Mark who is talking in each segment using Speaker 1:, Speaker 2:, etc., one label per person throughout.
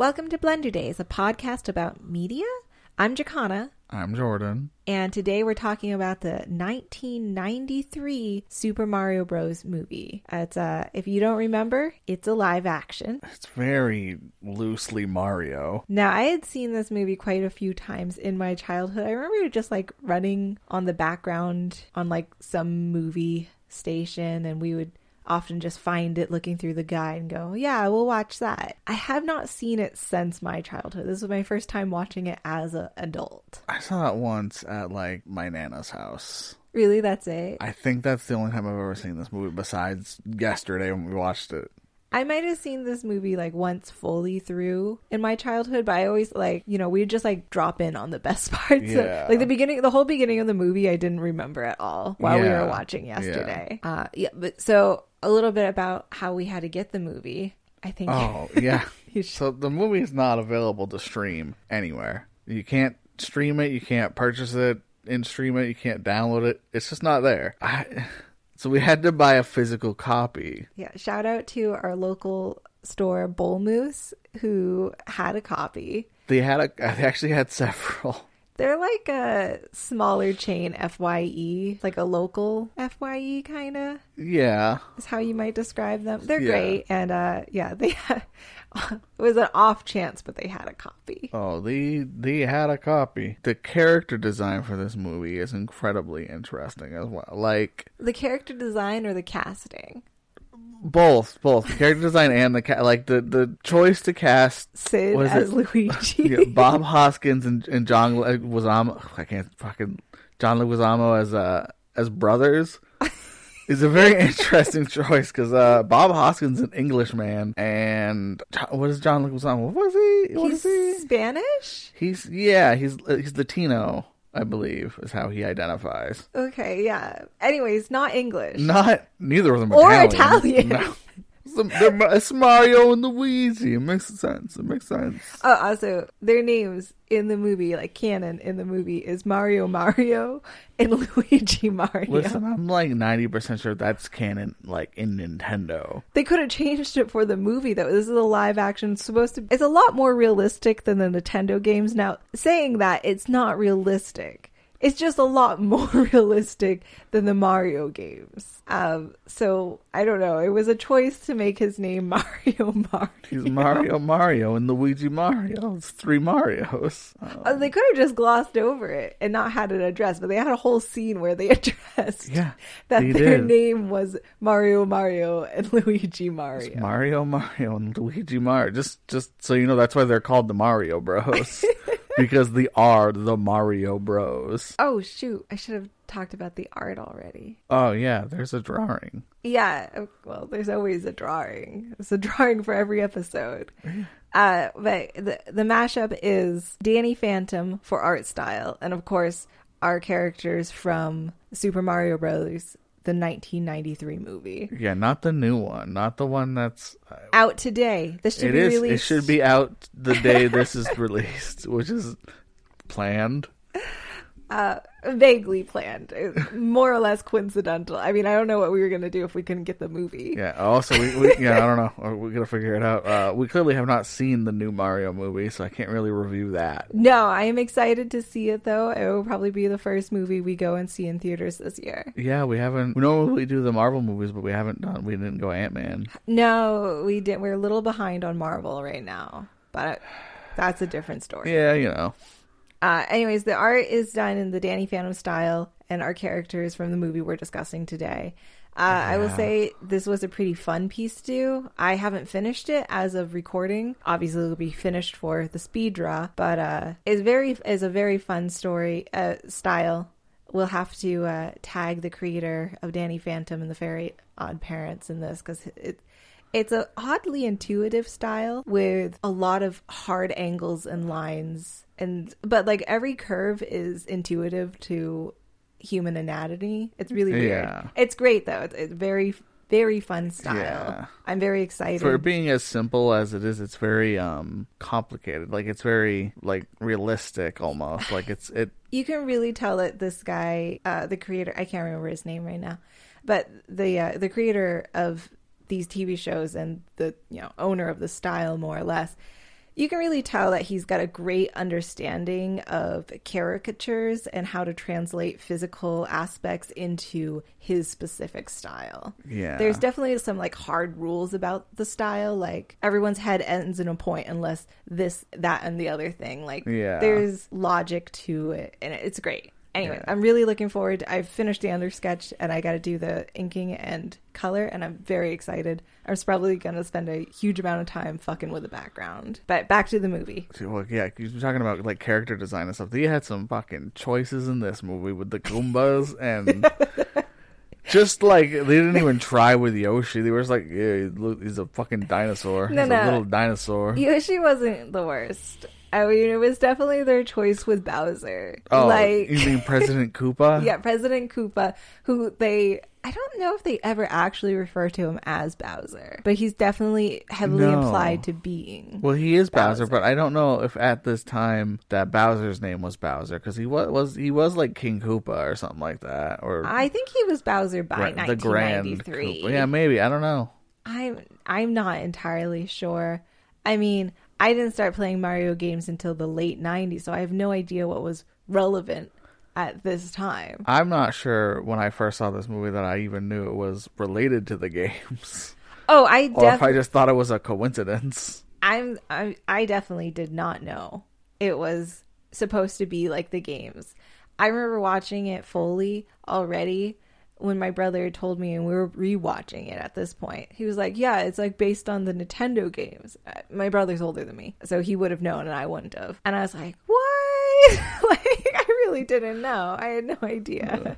Speaker 1: Welcome to Blender Days, a podcast about media. I'm Jacana,
Speaker 2: I'm Jordan.
Speaker 1: and today we're talking about the 1993 Super Mario Bros. movie. It's uh, if you don't remember, it's a live action.
Speaker 2: It's very loosely Mario.
Speaker 1: Now, I had seen this movie quite a few times in my childhood. I remember just like running on the background on like some movie station, and we would often just find it looking through the guide and go, Yeah, we'll watch that. I have not seen it since my childhood. This was my first time watching it as an adult.
Speaker 2: I saw it once at like my nana's house.
Speaker 1: Really, that's it.
Speaker 2: I think that's the only time I've ever seen this movie besides yesterday when we watched it.
Speaker 1: I might have seen this movie like once fully through in my childhood, but I always like, you know, we'd just like drop in on the best parts.
Speaker 2: Yeah.
Speaker 1: like the beginning, the whole beginning of the movie, I didn't remember at all while we were watching yesterday. Uh, yeah, but so a little bit about how we had to get the movie. I think.
Speaker 2: Oh, yeah. So the movie is not available to stream anywhere. You can't stream it, you can't purchase it and stream it, you can't download it. It's just not there. I, so we had to buy a physical copy.
Speaker 1: yeah, shout out to our local store, Bull Moose, who had a copy.
Speaker 2: They had a they actually had several.
Speaker 1: They're like a smaller chain FYE, like a local FYE kind of.
Speaker 2: Yeah.
Speaker 1: is how you might describe them. They're
Speaker 2: Yeah.
Speaker 1: great, and uh, yeah, they it was an off chance, but they had a copy.
Speaker 2: Oh, they they had a copy. The character design for this movie is incredibly interesting as well. Like
Speaker 1: The character design or the casting,
Speaker 2: both, both the character design and the ca- like the the choice to cast
Speaker 1: Sid as
Speaker 2: it?
Speaker 1: Luigi.
Speaker 2: yeah, Bob Hoskins and, and John Leguizamo. I can't fucking John Leguizamo as uh as brothers. Is a very interesting choice because uh, Bob Hoskins is an Englishman, and John, what is John Leguizamo? What was he? What
Speaker 1: He's
Speaker 2: is he?
Speaker 1: Spanish.
Speaker 2: He's yeah, he's uh, he's Latino, I believe, is how he identifies.
Speaker 1: Okay, yeah. Anyways, not English.
Speaker 2: Not neither of them
Speaker 1: Or
Speaker 2: Italian.
Speaker 1: Italian.
Speaker 2: No. It's, Mario and Luigi. It makes sense. It makes sense.
Speaker 1: Oh, also, their names in the movie, like canon in the movie, is Mario Mario and Luigi Mario.
Speaker 2: Listen, I'm like 90% sure that's canon, like in Nintendo.
Speaker 1: They could have changed it for the movie though. This is a live action it's supposed to it's a lot more realistic than the Nintendo games. Now, saying that it's not realistic. It's just a lot more realistic than the Mario games. Um so I don't know. It was a choice to make his name Mario Mario.
Speaker 2: He's Mario Mario and Luigi Mario. It's three Marios.
Speaker 1: Uh, They could have just glossed over it and not had it addressed, but they had a whole scene where they addressed
Speaker 2: Yeah,
Speaker 1: that their
Speaker 2: did.
Speaker 1: name was Mario Mario and Luigi Mario.
Speaker 2: It's Mario Mario and Luigi Mario. Just just so you know, that's why they're called the Mario Bros. Because the are the Mario Bros.
Speaker 1: Oh shoot, I should have talked about the art already.
Speaker 2: Oh yeah, there's a drawing.
Speaker 1: Yeah, uh, well, there's always a drawing. It's a drawing for every episode. Uh, but the the mashup is Danny Phantom for art style, and of course our characters from Super Mario Bros. The 1993 movie
Speaker 2: Yeah, not the new one, not the one that's. Uh,
Speaker 1: out today. This should
Speaker 2: it
Speaker 1: be
Speaker 2: is.
Speaker 1: released.
Speaker 2: It should be out the day this is released, which is planned.
Speaker 1: Uh, vaguely planned, more or less coincidental. I mean, I don't know what we were gonna do if we couldn't get the movie.
Speaker 2: Yeah. Also, we, we yeah, I don't know. We're going to figure it out. Uh, we clearly have not seen the new Mario movie, so I can't really review that.
Speaker 1: No, I am excited to see it though. It will probably be the first movie we go and see in theaters this year.
Speaker 2: Yeah, we haven't. We normally do the Marvel movies, but we haven't done. We didn't go Ant Man.
Speaker 1: No, we didn't. We're a little behind on Marvel right now, but that's a different story.
Speaker 2: Yeah, you know.
Speaker 1: Uh, anyways, the art is done in the Danny Phantom style, and our characters from the movie we're discussing today. Uh, I will say this was a pretty fun piece to do. I haven't finished it as of recording. Obviously, it'll be finished for the speed draw, but uh, it's very is a very fun story uh, style. We'll have to uh, tag the creator of Danny Phantom and the Fairly Odd Parents in this because it it's a oddly intuitive style with a lot of hard angles and lines and but like every curve is intuitive to human anatomy. It's really weird.
Speaker 2: Yeah.
Speaker 1: It's great though. It's, it's very very fun style.
Speaker 2: Yeah.
Speaker 1: I'm very excited.
Speaker 2: For being as simple as it is, it's very um complicated. Like it's very like realistic almost. Like it's it.
Speaker 1: you can really tell that this guy, uh, the creator, I can't remember his name right now, but the uh, the creator of these TV shows and the you know owner of the style, more or less, you can really tell that he's got a great understanding of caricatures and how to translate physical aspects into his specific style.
Speaker 2: Yeah.
Speaker 1: There's definitely some like hard rules about the style, like everyone's head ends in a point unless this, that, and the other thing. Like,
Speaker 2: Yeah.
Speaker 1: there's logic to it, and it's great. Anyway,
Speaker 2: Yeah.
Speaker 1: I'm really looking forward. I've finished the under sketch, and I got to do the inking and color, and I'm very excited. I'm probably gonna spend a huge amount of time fucking with the background. But back to the movie.
Speaker 2: Well, yeah, you're talking about like character design and stuff. They had some fucking choices in this movie with the Goombas and just like they didn't even try with Yoshi. They were just like, yeah, he's a fucking dinosaur.
Speaker 1: No,
Speaker 2: he's
Speaker 1: no.
Speaker 2: a little dinosaur.
Speaker 1: Yoshi wasn't the worst. I mean, it was definitely their choice with Bowser.
Speaker 2: oh,
Speaker 1: like,
Speaker 2: you mean President Koopa?
Speaker 1: yeah, President Koopa, who they. I don't know if they ever actually refer to him as Bowser, but he's definitely heavily
Speaker 2: No.
Speaker 1: implied to being.
Speaker 2: Well, he is Bowser,
Speaker 1: Bowser.
Speaker 2: but I don't know if at this time that Bowser's name was Bowser because he was, was he was like King Koopa or something like that, or
Speaker 1: I think he was Bowser by
Speaker 2: Gra- the Grand
Speaker 1: 1993.
Speaker 2: Koopa. Yeah, maybe I don't know.
Speaker 1: I'm I'm not entirely sure. I mean, I didn't start playing Mario games until the late 90s, so I have no idea what was relevant at this time.
Speaker 2: I'm not sure when I first saw this movie that I even knew it was related to the games,
Speaker 1: Oh, I
Speaker 2: or if I just thought it was a coincidence.
Speaker 1: I'm I, I definitely did not know it was supposed to be like the games. I remember watching it fully already when my brother told me and we were rewatching it at this point. He was like, "Yeah, it's like based on the Nintendo games." Uh, My brother's older than me, so he would have known and I wouldn't have. And I was like, "What?" like I really didn't know. I had no idea.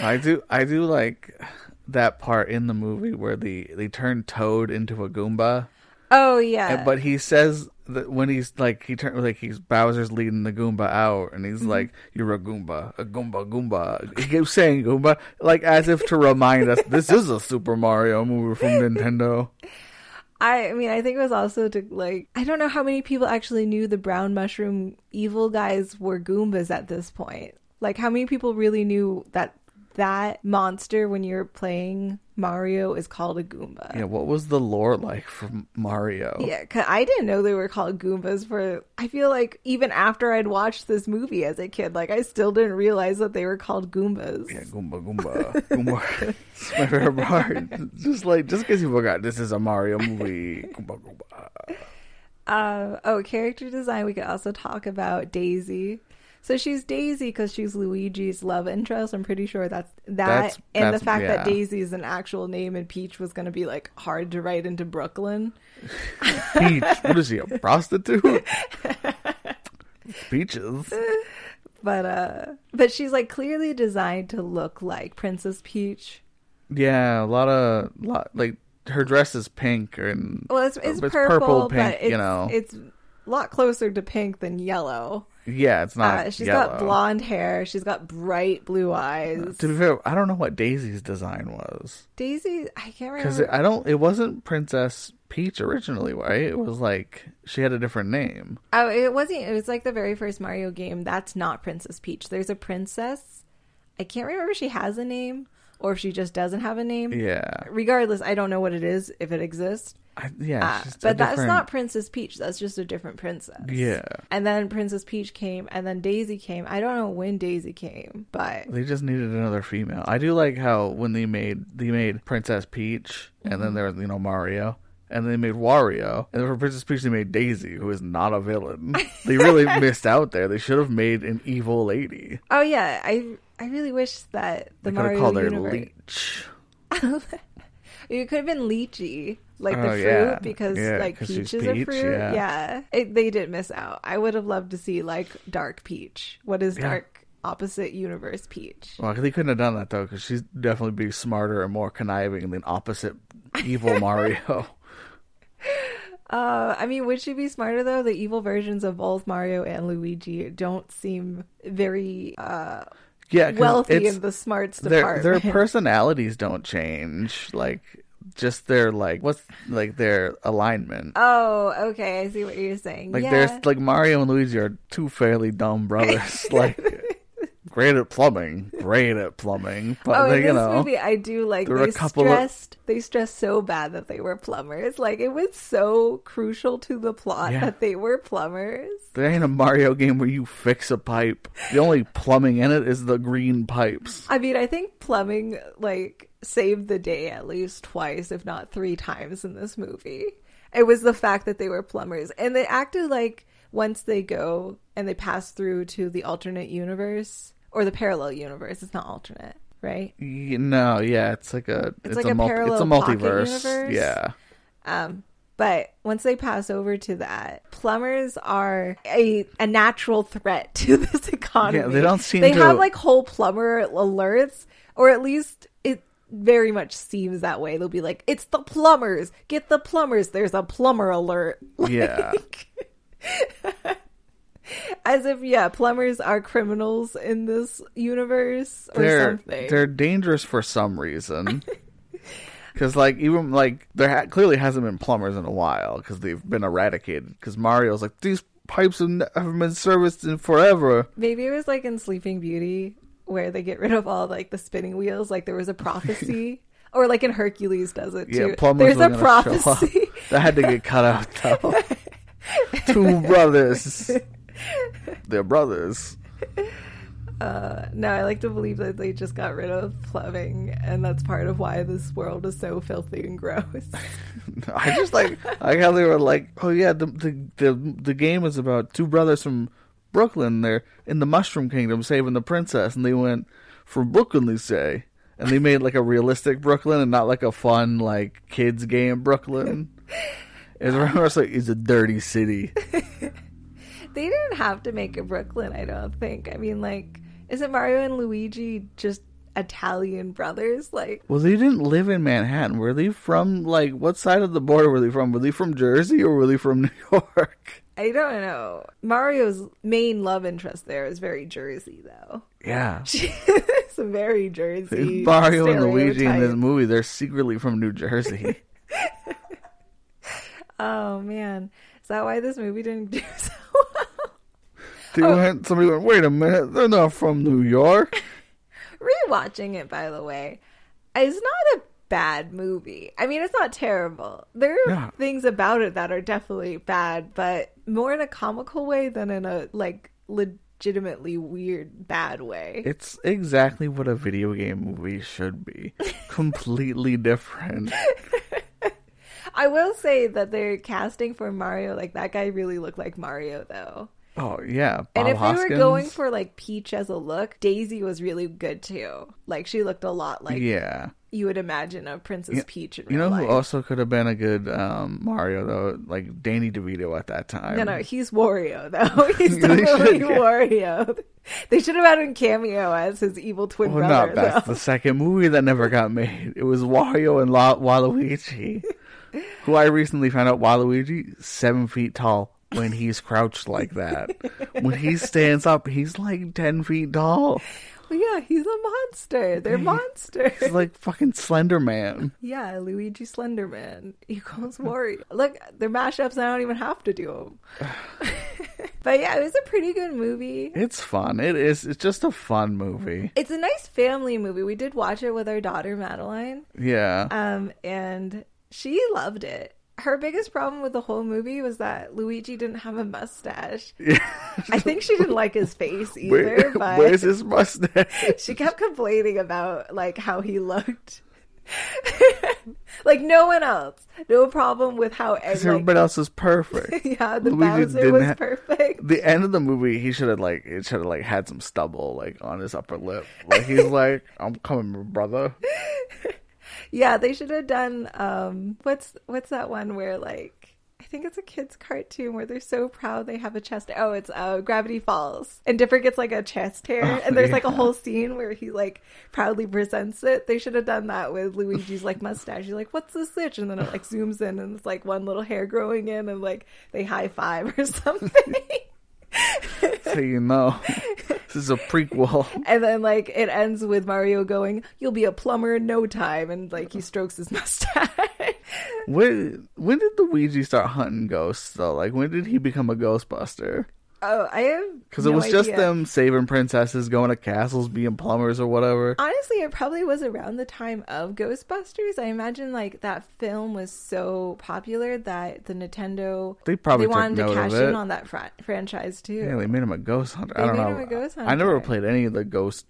Speaker 2: I do, I do like that part in the movie where the they turn Toad into a Goomba,
Speaker 1: Oh yeah.
Speaker 2: But he says that when he's like he turn like he's Bowser's leading the Goomba out, and he's mm-hmm. like, "You're a Goomba, a Goomba, Goomba." He keeps saying Goomba like as if to remind us this is a Super Mario movie from Nintendo.
Speaker 1: I mean, I think it was also to like I don't know how many people actually knew the brown mushroom evil guys were Goombas at this point. Like how many people really knew that that monster when you're playing Mario is called a Goomba?
Speaker 2: Yeah, what was the lore like for Mario?
Speaker 1: Yeah, 'cause I didn't know they were called Goombas for. I feel like even after I'd watched this movie as a kid, like I still didn't realize that they were called Goombas.
Speaker 2: Yeah, Goomba, Goomba, Goomba. it's my favorite part. Just like, just because you forgot this is a Mario movie. Goomba, Goomba.
Speaker 1: Uh, oh, character design. We could also talk about Daisy. So she's Daisy because she's Luigi's love interest. I'm pretty sure that's that,
Speaker 2: That's-
Speaker 1: and
Speaker 2: that's-
Speaker 1: the fact
Speaker 2: yeah.
Speaker 1: that Daisy is an actual name and Peach was going to be like hard to write into Brooklyn.
Speaker 2: Peach, what is he, a prostitute? Peaches.
Speaker 1: But uh, but she's like clearly designed to look like Princess Peach.
Speaker 2: Yeah, a lot of, lot like, her dress is pink and
Speaker 1: Well, it's, it's,
Speaker 2: It's
Speaker 1: purple,
Speaker 2: purple, pink,
Speaker 1: but it's,
Speaker 2: you know.
Speaker 1: it's a lot closer to pink than yellow.
Speaker 2: Yeah, it's not.
Speaker 1: Uh, she's
Speaker 2: yellow.
Speaker 1: got blonde hair. She's got bright blue eyes.
Speaker 2: To be fair, I don't know what Daisy's design was
Speaker 1: Daisy, I can't remember because.
Speaker 2: I don't. It wasn't Princess Peach originally, right? It was like she had a different name.
Speaker 1: Oh, it wasn't. It was like the very first Mario game. That's not Princess Peach. There's a princess. I can't remember she has a name or if she just doesn't have a name.
Speaker 2: Yeah,
Speaker 1: Regardless, I don't know what it is if it exists.
Speaker 2: I, yeah.
Speaker 1: Uh,
Speaker 2: just
Speaker 1: but that's
Speaker 2: different-
Speaker 1: not Princess Peach. That's just a different princess.
Speaker 2: Yeah,
Speaker 1: And then Princess Peach came, and then Daisy came. I don't know when Daisy came, but
Speaker 2: they just needed another female. I do like how when they made they made Princess Peach, and
Speaker 1: Mm-hmm.
Speaker 2: then there was you know Mario. And they made Wario, and then for Princess Peach they made Daisy, who is not a villain. They really missed out there. They should have made an evil lady.
Speaker 1: oh yeah, I I really wish that the
Speaker 2: They
Speaker 1: Mario
Speaker 2: called her
Speaker 1: universe.
Speaker 2: Leech.
Speaker 1: It could have been lychee, like the
Speaker 2: Oh,
Speaker 1: fruit,
Speaker 2: yeah.
Speaker 1: because
Speaker 2: Yeah,
Speaker 1: like
Speaker 2: she's
Speaker 1: peach is a fruit.
Speaker 2: yeah.
Speaker 1: Yeah, It, they did miss out. I would have loved to see like dark peach. What is dark opposite universe peach?
Speaker 2: Well, they couldn't have done that though, because she's definitely be smarter and more conniving than opposite evil Mario.
Speaker 1: Uh, I mean, would she be smarter though? The evil versions of both Mario and Luigi don't seem very uh,
Speaker 2: Yeah,
Speaker 1: wealthy in the smarts
Speaker 2: their
Speaker 1: department.
Speaker 2: their personalities don't change. Like just their like what's like their alignment.
Speaker 1: oh, okay, I see what you're saying.
Speaker 2: Like
Speaker 1: yeah.
Speaker 2: there's like Mario and Luigi are two fairly dumb brothers. like great at plumbing, great at plumbing, but
Speaker 1: Oh,
Speaker 2: they,
Speaker 1: in
Speaker 2: you
Speaker 1: this
Speaker 2: know,
Speaker 1: movie, I do like they
Speaker 2: couple of-
Speaker 1: stressed. They stressed so bad that they were plumbers. Like it was so crucial to the plot
Speaker 2: Yeah.
Speaker 1: that they were plumbers.
Speaker 2: there ain't a Mario game where you fix a pipe. The only plumbing in it is the green pipes.
Speaker 1: I mean, I think plumbing like saved the day at least twice, if not three times in this movie. It was the fact that they were plumbers, and they acted like once they go and they pass through to the alternate universe or the parallel universe. It's not alternate, right?
Speaker 2: No, yeah, it's like a it's,
Speaker 1: like
Speaker 2: a,
Speaker 1: a
Speaker 2: multi,
Speaker 1: parallel
Speaker 2: it's a multiverse. Yeah.
Speaker 1: Um, but once they pass over to that, plumbers are a, a natural threat to this economy.
Speaker 2: Yeah, they don't seem
Speaker 1: They
Speaker 2: to-
Speaker 1: have like whole plumber alerts, or at least it very much seems that way. They'll be like, "It's the plumbers! Get the plumbers! There's a plumber alert!"
Speaker 2: Yeah.
Speaker 1: As if, yeah, plumbers are criminals in this universe or
Speaker 2: they're
Speaker 1: something.
Speaker 2: they're dangerous for some reason. Because like even like there ha- clearly hasn't been plumbers in a while because they've been eradicated. Because Mario's like these pipes have ne- haven't been serviced in forever.
Speaker 1: Maybe it was like in Sleeping Beauty where they get rid of all like the spinning wheels. Like there was a prophecy, or like in Hercules does it too.
Speaker 2: Yeah, plumbers
Speaker 1: There's a
Speaker 2: gonna show up.
Speaker 1: prophecy.
Speaker 2: That had to get cut out though. Two brothers. They're brothers.
Speaker 1: Uh, no, I like to believe that they just got rid of plumbing, and that's part of why this world is so filthy and gross.
Speaker 2: I just like I how they were like, oh yeah, the the the, the game is about two brothers from Brooklyn. They're in the Mushroom Kingdom saving the princess, and they went from Brooklyn, they say, and they made like a realistic Brooklyn and not like a fun like kids game Brooklyn. It's it's like it's a dirty city.
Speaker 1: They didn't have to make it Brooklyn, I don't think. I mean, like, isn't Mario and Luigi just Italian brothers? Like,
Speaker 2: Well, they didn't live in Manhattan. Were they from like what side of the border were they from? Were they from Jersey or were they from New York?
Speaker 1: I don't know. Mario's main love interest there is very Jersey, though.
Speaker 2: Yeah.
Speaker 1: it's very Jersey.
Speaker 2: Mario and Luigi in this movie, they're secretly from New Jersey.
Speaker 1: Oh man, is that why this movie didn't do so?
Speaker 2: They
Speaker 1: Oh.
Speaker 2: went, somebody went, wait a minute, they're not from New York.
Speaker 1: Rewatching it, by the way, is not a bad movie. I mean, it's not terrible. There are
Speaker 2: Yeah.
Speaker 1: things about it that are definitely bad, but more in a comical way than in a like legitimately weird bad way.
Speaker 2: It's exactly what a video game movie should be. Completely different.
Speaker 1: I will say that they're casting for Mario. Like that guy really looked like Mario, though.
Speaker 2: Oh yeah, Bob
Speaker 1: And if
Speaker 2: Hoskins.
Speaker 1: they were going for like Peach as a look, Daisy was really good too. Like she looked a lot like
Speaker 2: yeah,
Speaker 1: you would imagine a Princess Peach
Speaker 2: you know
Speaker 1: real
Speaker 2: who also could have been a good um, Mario though, like Danny DeVito at that time.
Speaker 1: No, no, he's Wario though. He's
Speaker 2: They
Speaker 1: definitely. Wario. They should have had him cameo as his evil twin
Speaker 2: Well,
Speaker 1: brother.
Speaker 2: not that's
Speaker 1: though.
Speaker 2: the second movie that never got made. It was Wario and La- Waluigi, who I recently found out Waluigi seven feet tall when he's crouched like that. when he stands up, he's like ten feet tall.
Speaker 1: Well, yeah, he's a monster. They're monsters.
Speaker 2: He's like fucking Slender Man.
Speaker 1: yeah, Luigi Slenderman equals Wario. Look, they're mashups. and I don't even have to do them. but yeah, it was a pretty good movie.
Speaker 2: It's fun. It is. It's just a fun movie.
Speaker 1: It's a nice family movie. We did watch it with our daughter Madeline,
Speaker 2: Yeah.
Speaker 1: um, and she loved it. Her biggest problem with the whole movie was that Luigi didn't have a mustache. I think she didn't like his face either,
Speaker 2: Where,
Speaker 1: but
Speaker 2: where's his mustache?
Speaker 1: she kept complaining about like how he looked. like no one else, no problem with how like,
Speaker 2: everybody else is perfect.
Speaker 1: yeah, the
Speaker 2: Luigi
Speaker 1: Bowser was
Speaker 2: ha-
Speaker 1: perfect.
Speaker 2: the end of the movie, he should have like it should have like had some stubble like on his upper lip. Like he's like, "I'm coming, brother."
Speaker 1: Yeah, they should have done um what's what's that one where like I think it's a kids cartoon where they're so proud they have a chest. Oh, it's uh, Gravity Falls, and Dipper gets like a chest hair,
Speaker 2: Oh,
Speaker 1: and there's like a whole scene where he like proudly presents it. They should have done that with Luigi's like mustache. You're like, "What's the stitch?" And then it like zooms in, and it's like one little hair growing in, and like they high five or something.
Speaker 2: So you know, this is a prequel.
Speaker 1: And then like it ends with Mario going, "You'll be a plumber in no time," and like he strokes his mustache.
Speaker 2: When when did Luigi start hunting ghosts though? Like when did he become a Ghostbuster?
Speaker 1: Oh, I have
Speaker 2: Because it
Speaker 1: no
Speaker 2: was just them saving princesses, going to castles, being plumbers or whatever.
Speaker 1: Honestly, it probably was around the time of Ghostbusters. I imagine like that film was so popular that the Nintendo
Speaker 2: They probably
Speaker 1: they wanted to cash in on that fran- franchise too.
Speaker 2: Yeah, they made him a ghost hunter.
Speaker 1: They
Speaker 2: I don't know.
Speaker 1: a ghost
Speaker 2: I never played any of the ghost.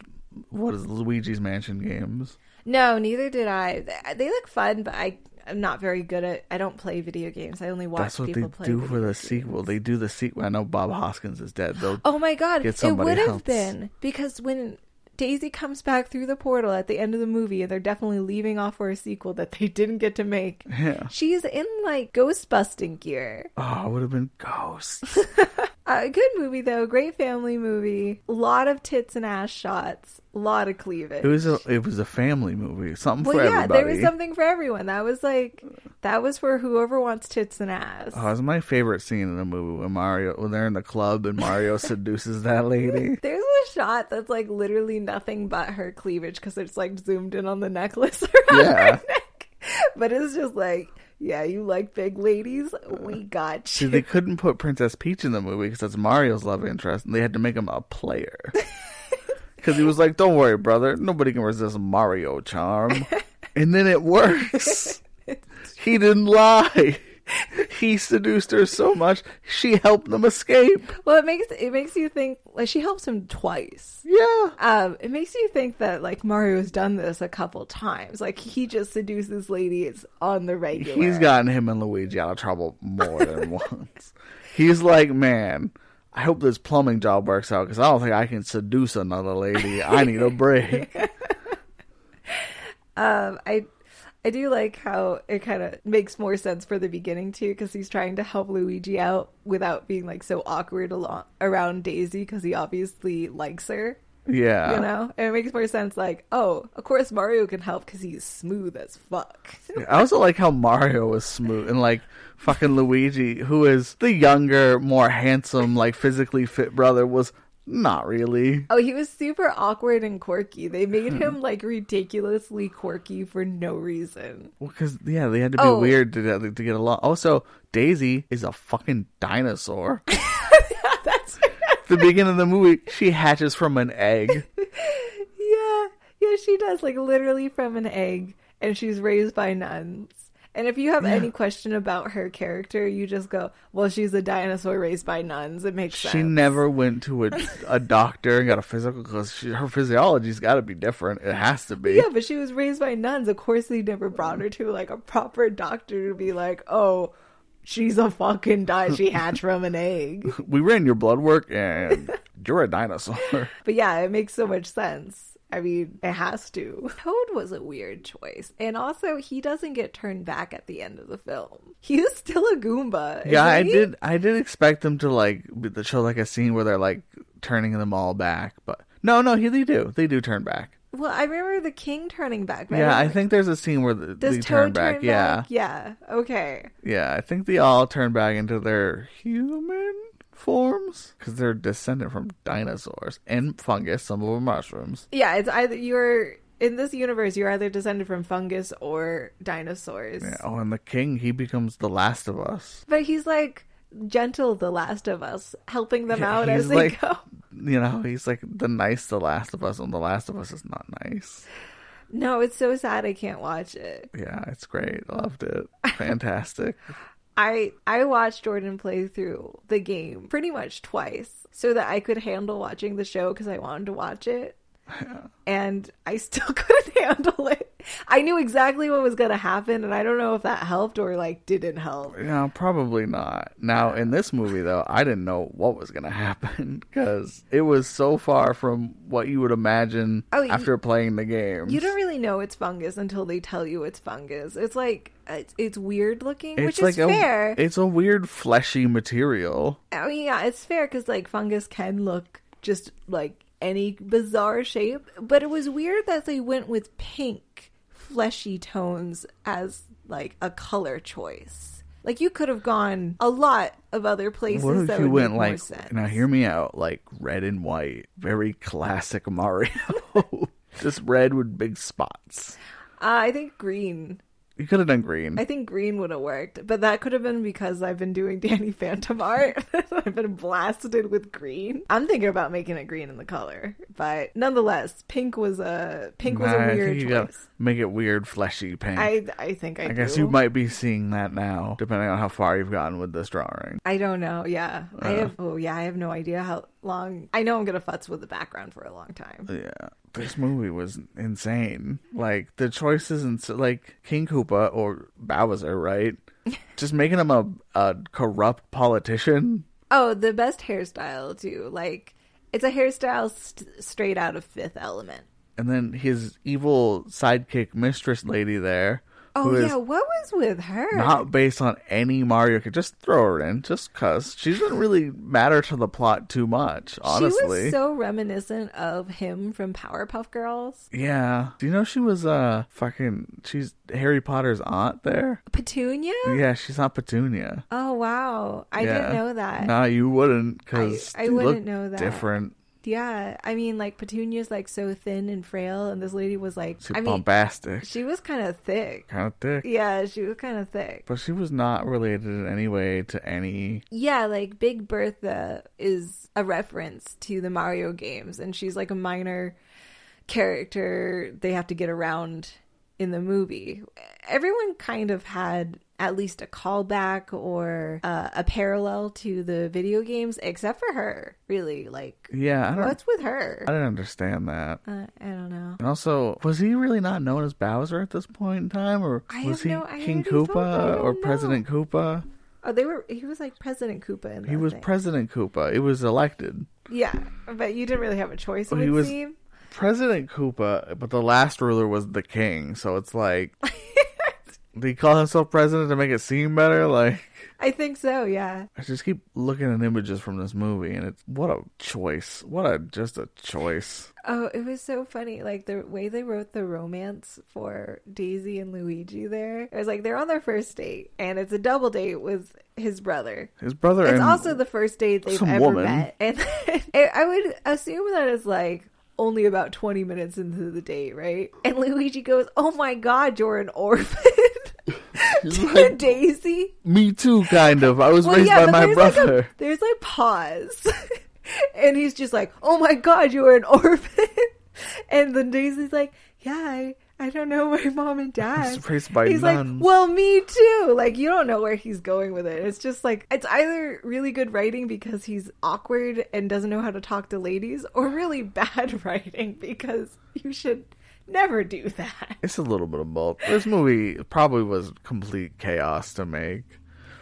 Speaker 2: What is Luigi's Mansion games?
Speaker 1: No, neither did I. They look fun, but I am not very good at. I don't play video games. I only watch
Speaker 2: That's what they
Speaker 1: people play.
Speaker 2: do for the
Speaker 1: games.
Speaker 2: sequel. They do the sequel. I know Bob Hoskins is dead though.
Speaker 1: Oh my god,
Speaker 2: Get
Speaker 1: it
Speaker 2: somebody
Speaker 1: would have been because when Daisy comes back through the portal at the end of the movie, and they're definitely leaving off for a sequel that they didn't get to make.
Speaker 2: Yeah.
Speaker 1: She's in like ghost busting gear.
Speaker 2: Oh, it would have been ghosts.
Speaker 1: A good movie though, great family movie. A lot of tits and ass shots, a lot of cleavage.
Speaker 2: it was a it was a family movie. Something
Speaker 1: well,
Speaker 2: for
Speaker 1: yeah,
Speaker 2: everybody.
Speaker 1: there was something for everyone. That was like that was for whoever wants tits and ass.
Speaker 2: Oh, it's my favorite scene in the movie when Mario when they're in the club and Mario seduces that lady.
Speaker 1: There's a shot that's like literally nothing but her cleavage because it's like zoomed in on the necklace around
Speaker 2: Yeah.
Speaker 1: her neck. But it's just like, yeah, you like big ladies? Uh, we got you.
Speaker 2: See,
Speaker 1: you.
Speaker 2: they couldn't put Princess Peach in the movie because that's Mario's love interest, and they had to make him a player. Because he was like, "Don't worry, brother. Nobody can resist Mario charm." and then it works. he didn't lie. He seduced her so much she helped them escape.
Speaker 1: Well, it makes it makes you think like she helps him twice.
Speaker 2: Yeah.
Speaker 1: Um, it makes you think that like Mario's done this a couple times. Like he just seduces ladies on the regular.
Speaker 2: He's gotten him and Luigi out of trouble more than once. He's like, man, I hope this plumbing job works out because I don't think I can seduce another lady. I need a break.
Speaker 1: Um, I I do like how it kind of makes more sense for the beginning too, because he's trying to help Luigi out without being like so awkward along around Daisy, because he obviously likes her.
Speaker 2: Yeah.
Speaker 1: You know, and it makes more sense. Like, oh, of course Mario can help because he's smooth as fuck.
Speaker 2: I also like how Mario was smooth and like fucking Luigi, who is the younger, more handsome, like physically fit brother, was not really.
Speaker 1: Oh, he was super awkward and quirky. They made
Speaker 2: Hmm.
Speaker 1: him like ridiculously quirky for no reason.
Speaker 2: Well, because yeah, they had to be
Speaker 1: Oh.
Speaker 2: weird to to get along. Also, Daisy is a fucking dinosaur.
Speaker 1: That's
Speaker 2: the beginning of the movie, she hatches from an egg.
Speaker 1: yeah, yeah, she does like literally from an egg, and she's raised by nuns. And if you have any question about her character, you just go, "Well, she's a dinosaur raised by nuns." It makes sense.
Speaker 2: She never went to a, a doctor and got a physical because her physiology's got to be different. It has to be.
Speaker 1: Yeah, but she was raised by nuns. Of course, they never brought her to like a proper doctor to be like, "Oh, she's a fucking di She hatched from an egg."
Speaker 2: We ran your blood work and you're a dinosaur.
Speaker 1: But yeah, it makes so much sense. I mean, it has to. Toad was a weird choice. And also, he doesn't get turned back at the end of the film. He's still a Goomba.
Speaker 2: Yeah, I
Speaker 1: he?
Speaker 2: did. I did expect them to like be- show like a scene where they're like turning them all back, but no, no, he, they do. They do turn back.
Speaker 1: Well, I remember the king turning back. but
Speaker 2: Yeah, I think there's a scene where the,
Speaker 1: Does
Speaker 2: they
Speaker 1: Toad
Speaker 2: turn back. yeah,
Speaker 1: Yeah. Okay.
Speaker 2: yeah. I think they all turn back into their human forms because they're descended from dinosaurs and fungus. Some of them mushrooms.
Speaker 1: Yeah, it's either you're in this universe, you're either descended from fungus or dinosaurs.
Speaker 2: Yeah. Oh, and the king he becomes the last of us.
Speaker 1: But he's like gentle, The Last of Us, helping them
Speaker 2: Yeah,
Speaker 1: out as they
Speaker 2: like-
Speaker 1: go.
Speaker 2: You know, he's like the nice The Last of Us, and The Last of Us is not nice.
Speaker 1: No, it's so sad I can't watch it.
Speaker 2: Yeah, it's great. Loved it. Fantastic.
Speaker 1: I I watched Jordan play through the game pretty much twice so that I could handle watching the show because I wanted to watch it. And I still couldn't handle it. I knew exactly what was going to happen, and I don't know if that helped or like didn't help.
Speaker 2: No, probably not. Now, in this movie, though, I didn't know what was going to happen because it was so far from what you would imagine
Speaker 1: Oh, you-
Speaker 2: after playing the game.
Speaker 1: You don't really know it's fungus until they tell you it's fungus. It's like it's, it's weird looking,
Speaker 2: It's
Speaker 1: which
Speaker 2: like
Speaker 1: is
Speaker 2: a,
Speaker 1: fair.
Speaker 2: It's a weird fleshy material.
Speaker 1: I mean, yeah, it's fair because like fungus can look just like any bizarre shape, but it was weird that they went with pink, fleshy tones as like a color choice. Like you could have gone a lot of other places.
Speaker 2: What if
Speaker 1: that
Speaker 2: you
Speaker 1: would
Speaker 2: went like
Speaker 1: more sense.
Speaker 2: now? Hear me out, like red and white, very classic Mario. Just red with big spots.
Speaker 1: Uh, I think green
Speaker 2: You could have done green.
Speaker 1: I think green would have worked, but that could have been because I've been doing Danny Phantom art. I've been blasted with green. I'm thinking about making it green in the color, but nonetheless, pink was a pink was
Speaker 2: Nah,
Speaker 1: a
Speaker 2: I
Speaker 1: weird
Speaker 2: think you
Speaker 1: choice.
Speaker 2: make it weird, fleshy pink. I,
Speaker 1: I I think I,
Speaker 2: guess
Speaker 1: do.
Speaker 2: you might be seeing that now, depending on how far you've gotten with this drawing.
Speaker 1: I don't know. Yeah, I
Speaker 2: Uh.
Speaker 1: have. Oh yeah, I have no idea how long. I know I'm gonna futz with the background for a long time.
Speaker 2: Yeah, this movie was insane. Like the choices and so, like King Koopa or Bowser, right? Just making him a a corrupt politician.
Speaker 1: Oh, the best hairstyle too. Like it's a hairstyle st- straight out of Fifth Element.
Speaker 2: and then his evil sidekick mistress lady there.
Speaker 1: Oh yeah, what was with her?
Speaker 2: Not based on any Mario. Could just throw her in, just cause she doesn't really matter to the plot too much. Honestly,
Speaker 1: She was so reminiscent of him from Powerpuff Girls.
Speaker 2: yeah. Do you know she was uh fucking? She's Harry Potter's aunt there.
Speaker 1: Petunia?
Speaker 2: Yeah, she's not Petunia.
Speaker 1: Oh wow. I
Speaker 2: Yeah.
Speaker 1: didn't know that.
Speaker 2: No, you wouldn't, because
Speaker 1: I- I wouldn't know that.
Speaker 2: Different,
Speaker 1: Yeah. I mean like Petunia's like so thin and frail and this lady was like
Speaker 2: too
Speaker 1: I mean
Speaker 2: bombastic,
Speaker 1: she was kind of thick.
Speaker 2: kind of thick.
Speaker 1: Yeah, she was kind of thick.
Speaker 2: But she was not related in any way to any.
Speaker 1: Yeah, like Big Bertha is a reference to the Mario games, and she's like a minor character they have to get around in the movie. Everyone kind of had at least a callback or uh, a parallel to the video games, except for her. Really, like
Speaker 2: Yeah, I don't.
Speaker 1: what's with her?
Speaker 2: I didn't understand that.
Speaker 1: Uh, I don't know.
Speaker 2: And also, was he really not known as Bowser at this point in time, or
Speaker 1: I
Speaker 2: was he
Speaker 1: no-
Speaker 2: King
Speaker 1: already told you, I
Speaker 2: Koopa or
Speaker 1: don't
Speaker 2: President Koopa?
Speaker 1: Oh, they were. He was like President Koopa in
Speaker 2: He was
Speaker 1: thing.
Speaker 2: President Koopa. He was elected.
Speaker 1: Yeah, but you didn't really have a choice. It
Speaker 2: Well, he
Speaker 1: would
Speaker 2: was-
Speaker 1: seem.
Speaker 2: President Koopa, but the last ruler was the king. So it's like, did he call himself president to make it seem better? Like,
Speaker 1: I think so. Yeah.
Speaker 2: I just keep looking at images from this movie, and it's what a choice. What a just a choice.
Speaker 1: Oh, it was so funny. Like the way they wrote the romance for Daisy and Luigi there. It was like they're on their first date and it's a double date with his brother.
Speaker 2: His brother
Speaker 1: It's also the first date they've ever
Speaker 2: woman.
Speaker 1: met. And I would assume that it's like only about 20 minutes into the date, right? And Luigi goes, Oh my god, you're an orphan.
Speaker 2: Like,
Speaker 1: Daisy.
Speaker 2: me too, kind of. I was
Speaker 1: Well,
Speaker 2: raised
Speaker 1: yeah,
Speaker 2: by my
Speaker 1: there's like,
Speaker 2: brother.
Speaker 1: a, there's like pause. and he's just like, Oh my god, you're an orphan. and then Daisy's like, Yeah, I, I don't know my mom and dad.
Speaker 2: was raised by
Speaker 1: He's
Speaker 2: nuns.
Speaker 1: like, well, me too. Like, you don't know where he's going with it. It's just like, it's either really good writing because he's awkward and doesn't know how to talk to ladies, or really bad writing because you should never do that.
Speaker 2: It's a little bit of both. This movie probably was complete chaos to make.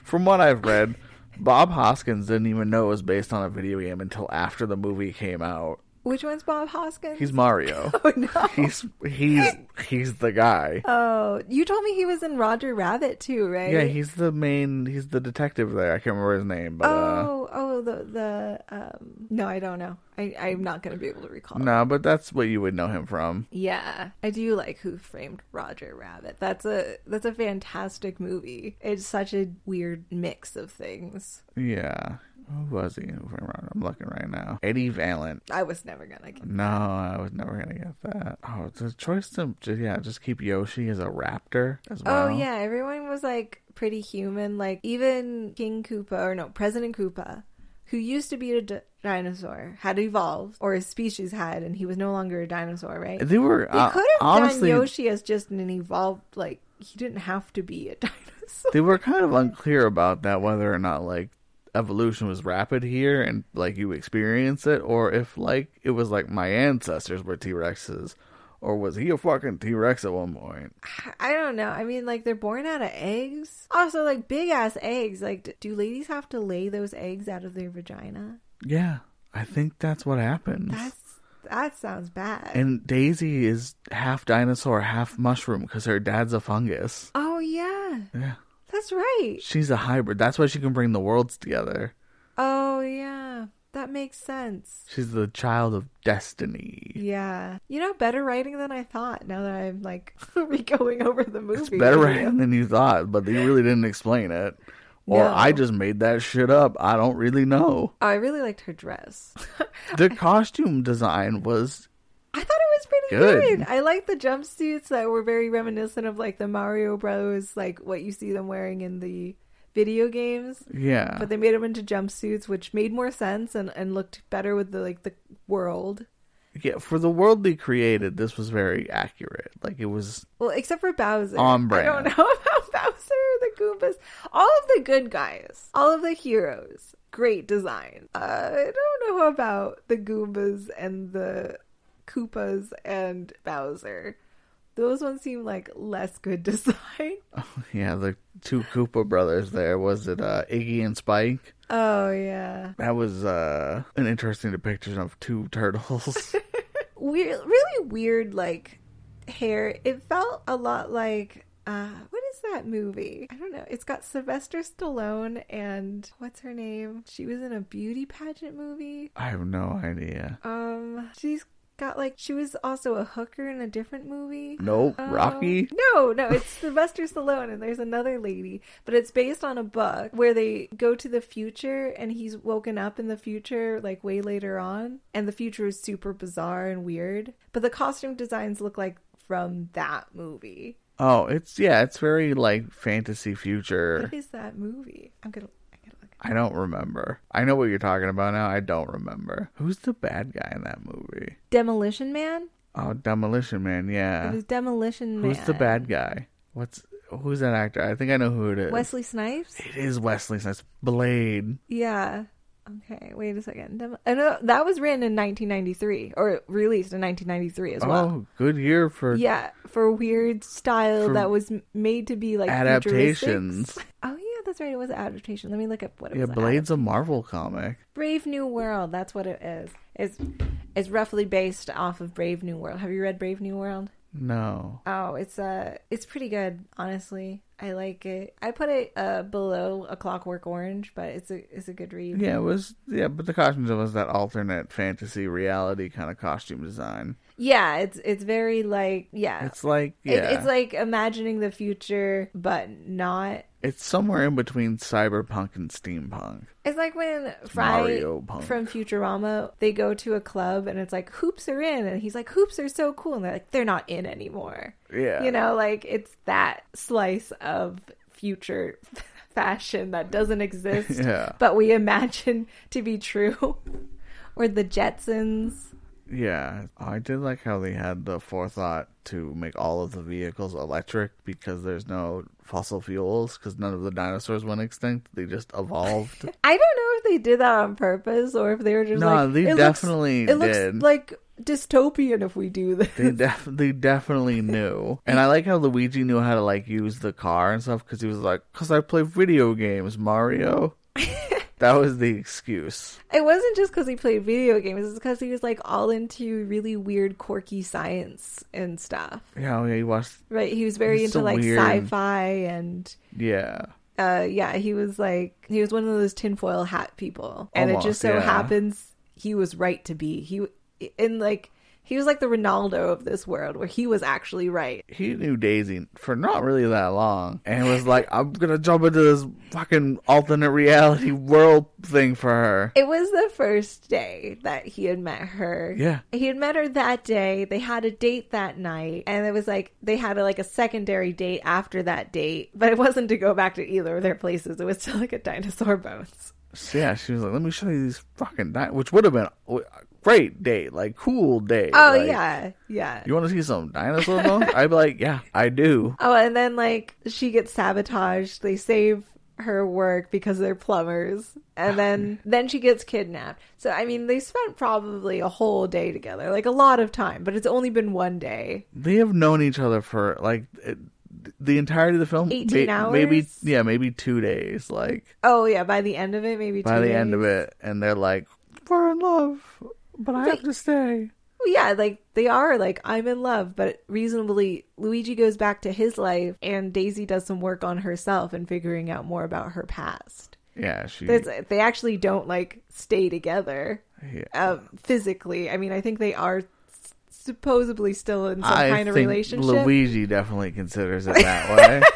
Speaker 2: From what I've read, Bob Hoskins didn't even know it was based on a video game until after the movie came out.
Speaker 1: Which one's Bob Hoskins?
Speaker 2: He's Mario.
Speaker 1: oh, no.
Speaker 2: He's he's he's the guy.
Speaker 1: Oh, you told me he was in Roger Rabbit too, right?
Speaker 2: Yeah, he's the main. He's the detective there. I can't remember his name, but uh,
Speaker 1: Oh, oh, the the um. No, I don't know. I I'm not gonna be able to recall.
Speaker 2: no, but that's what you would know him from.
Speaker 1: Yeah, I do like Who Framed Roger Rabbit. That's a that's a fantastic movie. It's such a weird mix of things.
Speaker 2: Yeah, who was he? I'm looking right now. Eddie Valiant.
Speaker 1: I was never gonna. Get...
Speaker 2: No, I was never gonna get that. Oh, it's a choice to yeah, just keep Yoshi as a raptor as well.
Speaker 1: Oh yeah, everyone was like pretty human. Like even King Koopa or no President Koopa, who used to be a d- dinosaur, had evolved, or his species had, and he was no longer a dinosaur. Right?
Speaker 2: They were
Speaker 1: They
Speaker 2: uh,
Speaker 1: could have
Speaker 2: honestly
Speaker 1: done Yoshi as just an evolved. Like he didn't have to be a dinosaur.
Speaker 2: they were kind of unclear about that whether or not like evolution was rapid here and like you experience it or if like it was like my ancestors were T-Rexes or was he a fucking T-Rex at one point?
Speaker 1: I don't know. I mean, like they're born out of eggs. Also, like big ass eggs. Like, do ladies have to lay those eggs out of their vagina?
Speaker 2: Yeah, I think that's what happens.
Speaker 1: That's that sounds bad.
Speaker 2: And Daisy is half dinosaur, half mushroom because her dad's a fungus.
Speaker 1: oh yeah,
Speaker 2: Yeah.
Speaker 1: That's right.
Speaker 2: She's a hybrid. That's why she can bring the worlds together.
Speaker 1: Oh yeah, that makes sense.
Speaker 2: She's the child of destiny.
Speaker 1: Yeah, you know, better writing than I thought. Now that I'm like re-going over the movie,
Speaker 2: It's better writing than you thought, but they really didn't explain it. Or
Speaker 1: No.
Speaker 2: I just made that shit up. I don't really know.
Speaker 1: I really liked her dress.
Speaker 2: The costume design was
Speaker 1: I thought it was pretty
Speaker 2: Good.
Speaker 1: good. I like the jumpsuits that were very reminiscent of like the Mario Bros. like what you see them wearing in the video games.
Speaker 2: Yeah.
Speaker 1: But they made them into jumpsuits, which made more sense and, and looked better with the like the world.
Speaker 2: yeah, for the world they created, this was very accurate. Like it was
Speaker 1: Well, except for Bowser.
Speaker 2: On
Speaker 1: I don't know about Bowser the Goombas. All of the good guys, all of the heroes, great design. Uh, I don't know about the Goombas and the Koopas and Bowser. Those ones seem like less good design.
Speaker 2: yeah, the two Koopa brothers there. Was it uh Iggy and Spike?
Speaker 1: Oh yeah,
Speaker 2: That was uh an interesting depiction of two turtles.
Speaker 1: weird, really weird. Like hair. It felt a lot like. Uh, what is that movie? I don't know. It's got Sylvester Stallone and what's her name? She was in a beauty pageant movie.
Speaker 2: I have no idea.
Speaker 1: Um, she's got like she was also a hooker in a different movie.
Speaker 2: No,
Speaker 1: Um,
Speaker 2: Rocky.
Speaker 1: No, no, it's Sylvester Stallone, and there's another lady, but it's based on a book where they go to the future, and he's woken up in the future like way later on, and the future is super bizarre and weird, but the costume designs look like from that movie.
Speaker 2: Oh, it's yeah, it's very like fantasy future.
Speaker 1: What is that movie? I'm gonna. I gotta look.
Speaker 2: I don't remember. I know what you're talking about now. I don't remember. Who's the bad guy in that movie?
Speaker 1: Demolition Man.
Speaker 2: Oh, Demolition Man.
Speaker 1: It
Speaker 2: Yeah.
Speaker 1: was Demolition Man.
Speaker 2: Who's the bad guy? What's who's that actor? I think I know who it is.
Speaker 1: Wesley Snipes.
Speaker 2: It is Wesley Snipes. Blade.
Speaker 1: Yeah. Okay, wait a second. Dem- I know that was written in 1993 or released in 1993 as well.
Speaker 2: Oh, good year for
Speaker 1: Yeah, for weird style
Speaker 2: For
Speaker 1: that was made to be like
Speaker 2: adaptations.
Speaker 1: Oh yeah, that's right. It was an adaptation. Let me look up what it
Speaker 2: Yeah,
Speaker 1: was.
Speaker 2: Yeah, Blade's a Marvel comic.
Speaker 1: Brave New World. That's what it is. It's it's roughly based off of Brave New World. Have you read Brave New World?
Speaker 2: No.
Speaker 1: Oh, it's uh it's pretty good, honestly. I like it. I put it uh below A Clockwork Orange, but it's a it's a good read.
Speaker 2: Yeah, it was yeah, but the costumes was that alternate fantasy reality kind of costume design.
Speaker 1: Yeah, it's it's very like yeah.
Speaker 2: It's like
Speaker 1: It-
Speaker 2: yeah,
Speaker 1: it's like imagining the future, but not.
Speaker 2: It's somewhere in between cyberpunk and steampunk.
Speaker 1: It's like when Fry from Futurama they go to a club and it's like hoops are in, and he's like hoops are so cool, and they're like they're not in anymore.
Speaker 2: Yeah,
Speaker 1: You know, like it's that slice of future fashion that doesn't exist,
Speaker 2: Yeah.
Speaker 1: but we imagine to be true. or the Jetsons.
Speaker 2: Yeah, I did like how they had the forethought to make all of the vehicles electric because there's no fossil fuels because none of the dinosaurs went extinct. They just evolved.
Speaker 1: I don't know if they did that on purpose or if they were just
Speaker 2: No,
Speaker 1: like
Speaker 2: they
Speaker 1: "It looks-
Speaker 2: definitely
Speaker 1: it looks like dystopian if we do this.
Speaker 2: they def- they definitely knew. And I like how Luigi knew how to like use the car and stuff because he was like, "Cause I play video games, Mario." that was the excuse.
Speaker 1: It wasn't just because he played video games; it's because he was like all into really weird, quirky science and stuff.
Speaker 2: Yeah, yeah, he watched.
Speaker 1: Right? He was very into
Speaker 2: so
Speaker 1: like
Speaker 2: weird.
Speaker 1: sci-fi and.
Speaker 2: Yeah,
Speaker 1: Uh, yeah, he was like he was one of those tinfoil hat people, and it just so
Speaker 2: yeah.
Speaker 1: happens he was right to be he in like he was like the Ronaldo of this world, where he was actually right.
Speaker 2: he knew Daisy for not really that long, and was like, "I'm gonna jump into this fucking alternate reality world thing for her."
Speaker 1: It was the first day that he had met her.
Speaker 2: Yeah.
Speaker 1: He had met her that day. They had a date that night. And it was like they had a, like a secondary date after that date. But it wasn't to go back to either of their places. It was to like a dinosaur bones.
Speaker 2: So yeah, she was like, "Let me show you these fucking," di-, which would have been great date, like cool date.
Speaker 1: Oh
Speaker 2: like,
Speaker 1: yeah. Yeah.
Speaker 2: You want to see some dinosaur bones? I'd be like, "Yeah, I do."
Speaker 1: Oh, and then like she gets sabotaged. They save her work because they're plumbers. And then then she gets kidnapped. So I mean, they spent probably a whole day together. Like a lot of time, but it's only been one day.
Speaker 2: They have known each other for like it, the entirety of the film.
Speaker 1: 18
Speaker 2: Maybe
Speaker 1: hours?
Speaker 2: yeah, maybe two days. Like
Speaker 1: Oh yeah, by the end of it maybe
Speaker 2: by the end of it, and they're like, "We're in love, but I have to stay."
Speaker 1: Well, yeah, like they are like I'm in love, but reasonably Luigi goes back to his life and Daisy does some work on herself and figuring out more about her past.
Speaker 2: Yeah, she.
Speaker 1: There's, they actually don't like stay together
Speaker 2: yeah.
Speaker 1: um, physically. I mean, I think they are s- supposedly still in some
Speaker 2: I
Speaker 1: kind of
Speaker 2: think
Speaker 1: relationship.
Speaker 2: Luigi definitely considers it that way.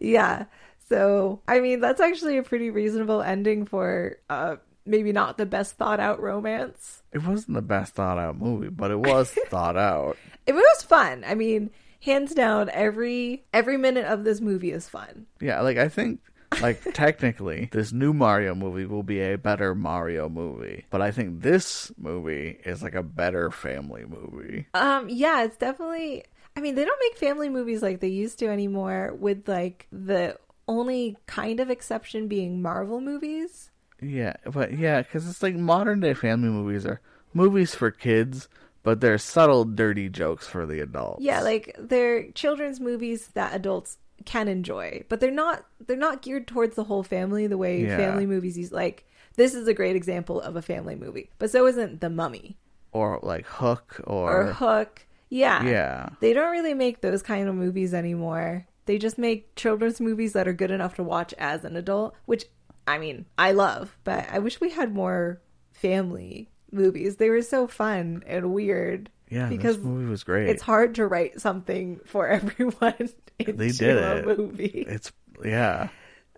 Speaker 1: Yeah. So, I mean, that's actually a pretty reasonable ending for uh maybe not the best thought out romance.
Speaker 2: It wasn't the best thought out movie, but it was thought out.
Speaker 1: It was fun. I mean, hands down, every every minute of this movie is fun.
Speaker 2: Yeah, like I think like technically this new Mario movie will be a better Mario movie, but I think this movie is like a better family movie.
Speaker 1: Um, yeah, it's definitely. I mean, they don't make family movies like they used to anymore. With like the only kind of exception being Marvel movies.
Speaker 2: Yeah, but yeah, because it's like modern day family movies are movies for kids, but they're subtle, dirty jokes for the adults.
Speaker 1: Yeah, like they're children's movies that adults can enjoy, but they're not they're not geared towards the whole family the way
Speaker 2: Yeah.
Speaker 1: family movies use. Like this is a great example of a family movie, but so isn't The Mummy
Speaker 2: or like Hook or,
Speaker 1: or Hook. Yeah,
Speaker 2: yeah,
Speaker 1: They don't really make those kind of movies anymore. They just make children's movies that are good enough to watch as an adult, which I mean, I love, but I wish we had more family movies. They were so fun and weird.
Speaker 2: yeah.
Speaker 1: because
Speaker 2: this movie was great.
Speaker 1: It's hard to write something for everyone
Speaker 2: They did
Speaker 1: a
Speaker 2: it.
Speaker 1: movie.
Speaker 2: It's yeah.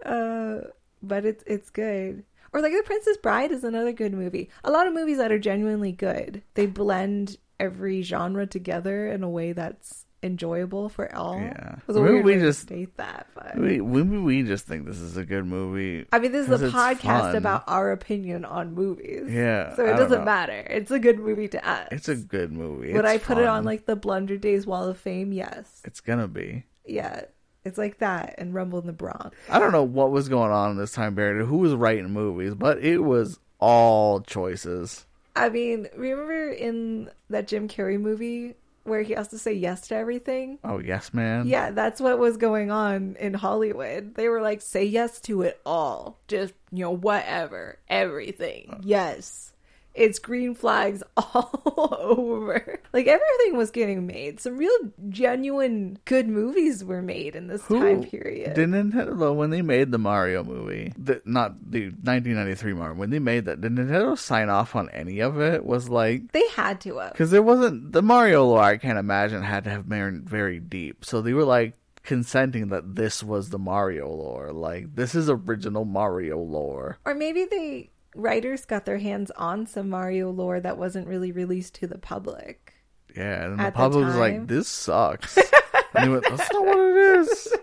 Speaker 1: Uh, but it's it's good. Or like The Princess Bride is another good movie. A lot of movies that are genuinely good. They blend every genre together in a way that's enjoyable for all.
Speaker 2: Yeah.
Speaker 1: It was a
Speaker 2: Maybe we just-
Speaker 1: state that, but
Speaker 2: We we we just think this is a good movie.
Speaker 1: I mean, this is a podcast
Speaker 2: fun.
Speaker 1: about our opinion on movies.
Speaker 2: Yeah,
Speaker 1: So it doesn't
Speaker 2: know.
Speaker 1: matter. It's a good movie to us.
Speaker 2: It's a good movie.
Speaker 1: Would
Speaker 2: It's
Speaker 1: I put it on like the Blunder Days Wall of Fame? Yes.
Speaker 2: It's gonna be.
Speaker 1: Yeah. It's like that and Rumble in the Bronx.
Speaker 2: I don't know what was going on in this time period. Who was writing movies, but it was all choices.
Speaker 1: I mean, remember in that Jim Carrey movie where he has to say yes to everything?
Speaker 2: Oh yes, man.
Speaker 1: Yeah, that's what was going on in Hollywood. They were like, say yes to it all. Just, you know, whatever. Everything. Uh, yes. It's green flags all over. Like everything was getting made. Some real genuine good movies were made in this
Speaker 2: Who
Speaker 1: time period.
Speaker 2: Did Nintendo when they made the Mario movie, the, not the 1993 Mario, when they made that, did Nintendo sign off on any of it? Was like
Speaker 1: they had to have.
Speaker 2: because there wasn't the Mario lore. I can't imagine had to have been very deep. So they were like consenting that this was the Mario lore. Like this is original Mario lore.
Speaker 1: Or maybe they writers got their hands on some Mario lore that wasn't really released to the public.
Speaker 2: Yeah, and the
Speaker 1: At the
Speaker 2: public was like, "This sucks." and they went, "That's not what it is.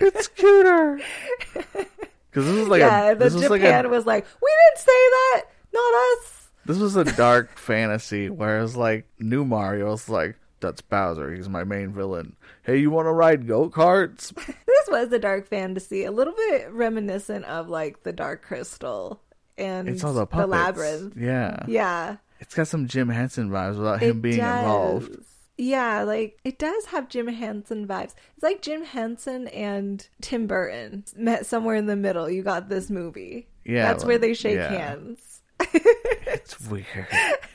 Speaker 2: It's cuter." Because this was like
Speaker 1: yeah,
Speaker 2: a
Speaker 1: the
Speaker 2: this was
Speaker 1: Japan
Speaker 2: like a
Speaker 1: was like, we didn't say that, not us.
Speaker 2: this was a dark fantasy. Whereas like new Mario's like, "That's Bowser. He's my main villain." Hey, you want to ride go karts?
Speaker 1: This was a dark fantasy, a little bit reminiscent of like the Dark Crystal and
Speaker 2: It's all the puppets.
Speaker 1: labyrinth.
Speaker 2: Yeah.
Speaker 1: Yeah,
Speaker 2: it's got some Jim Henson vibes without him
Speaker 1: it
Speaker 2: being
Speaker 1: does.
Speaker 2: involved.
Speaker 1: Yeah, like it does have Jim Henson vibes. It's like Jim Henson and Tim Burton met somewhere in the middle. You got this movie.
Speaker 2: Yeah,
Speaker 1: that's where they shake
Speaker 2: yeah.
Speaker 1: hands.
Speaker 2: It's weird.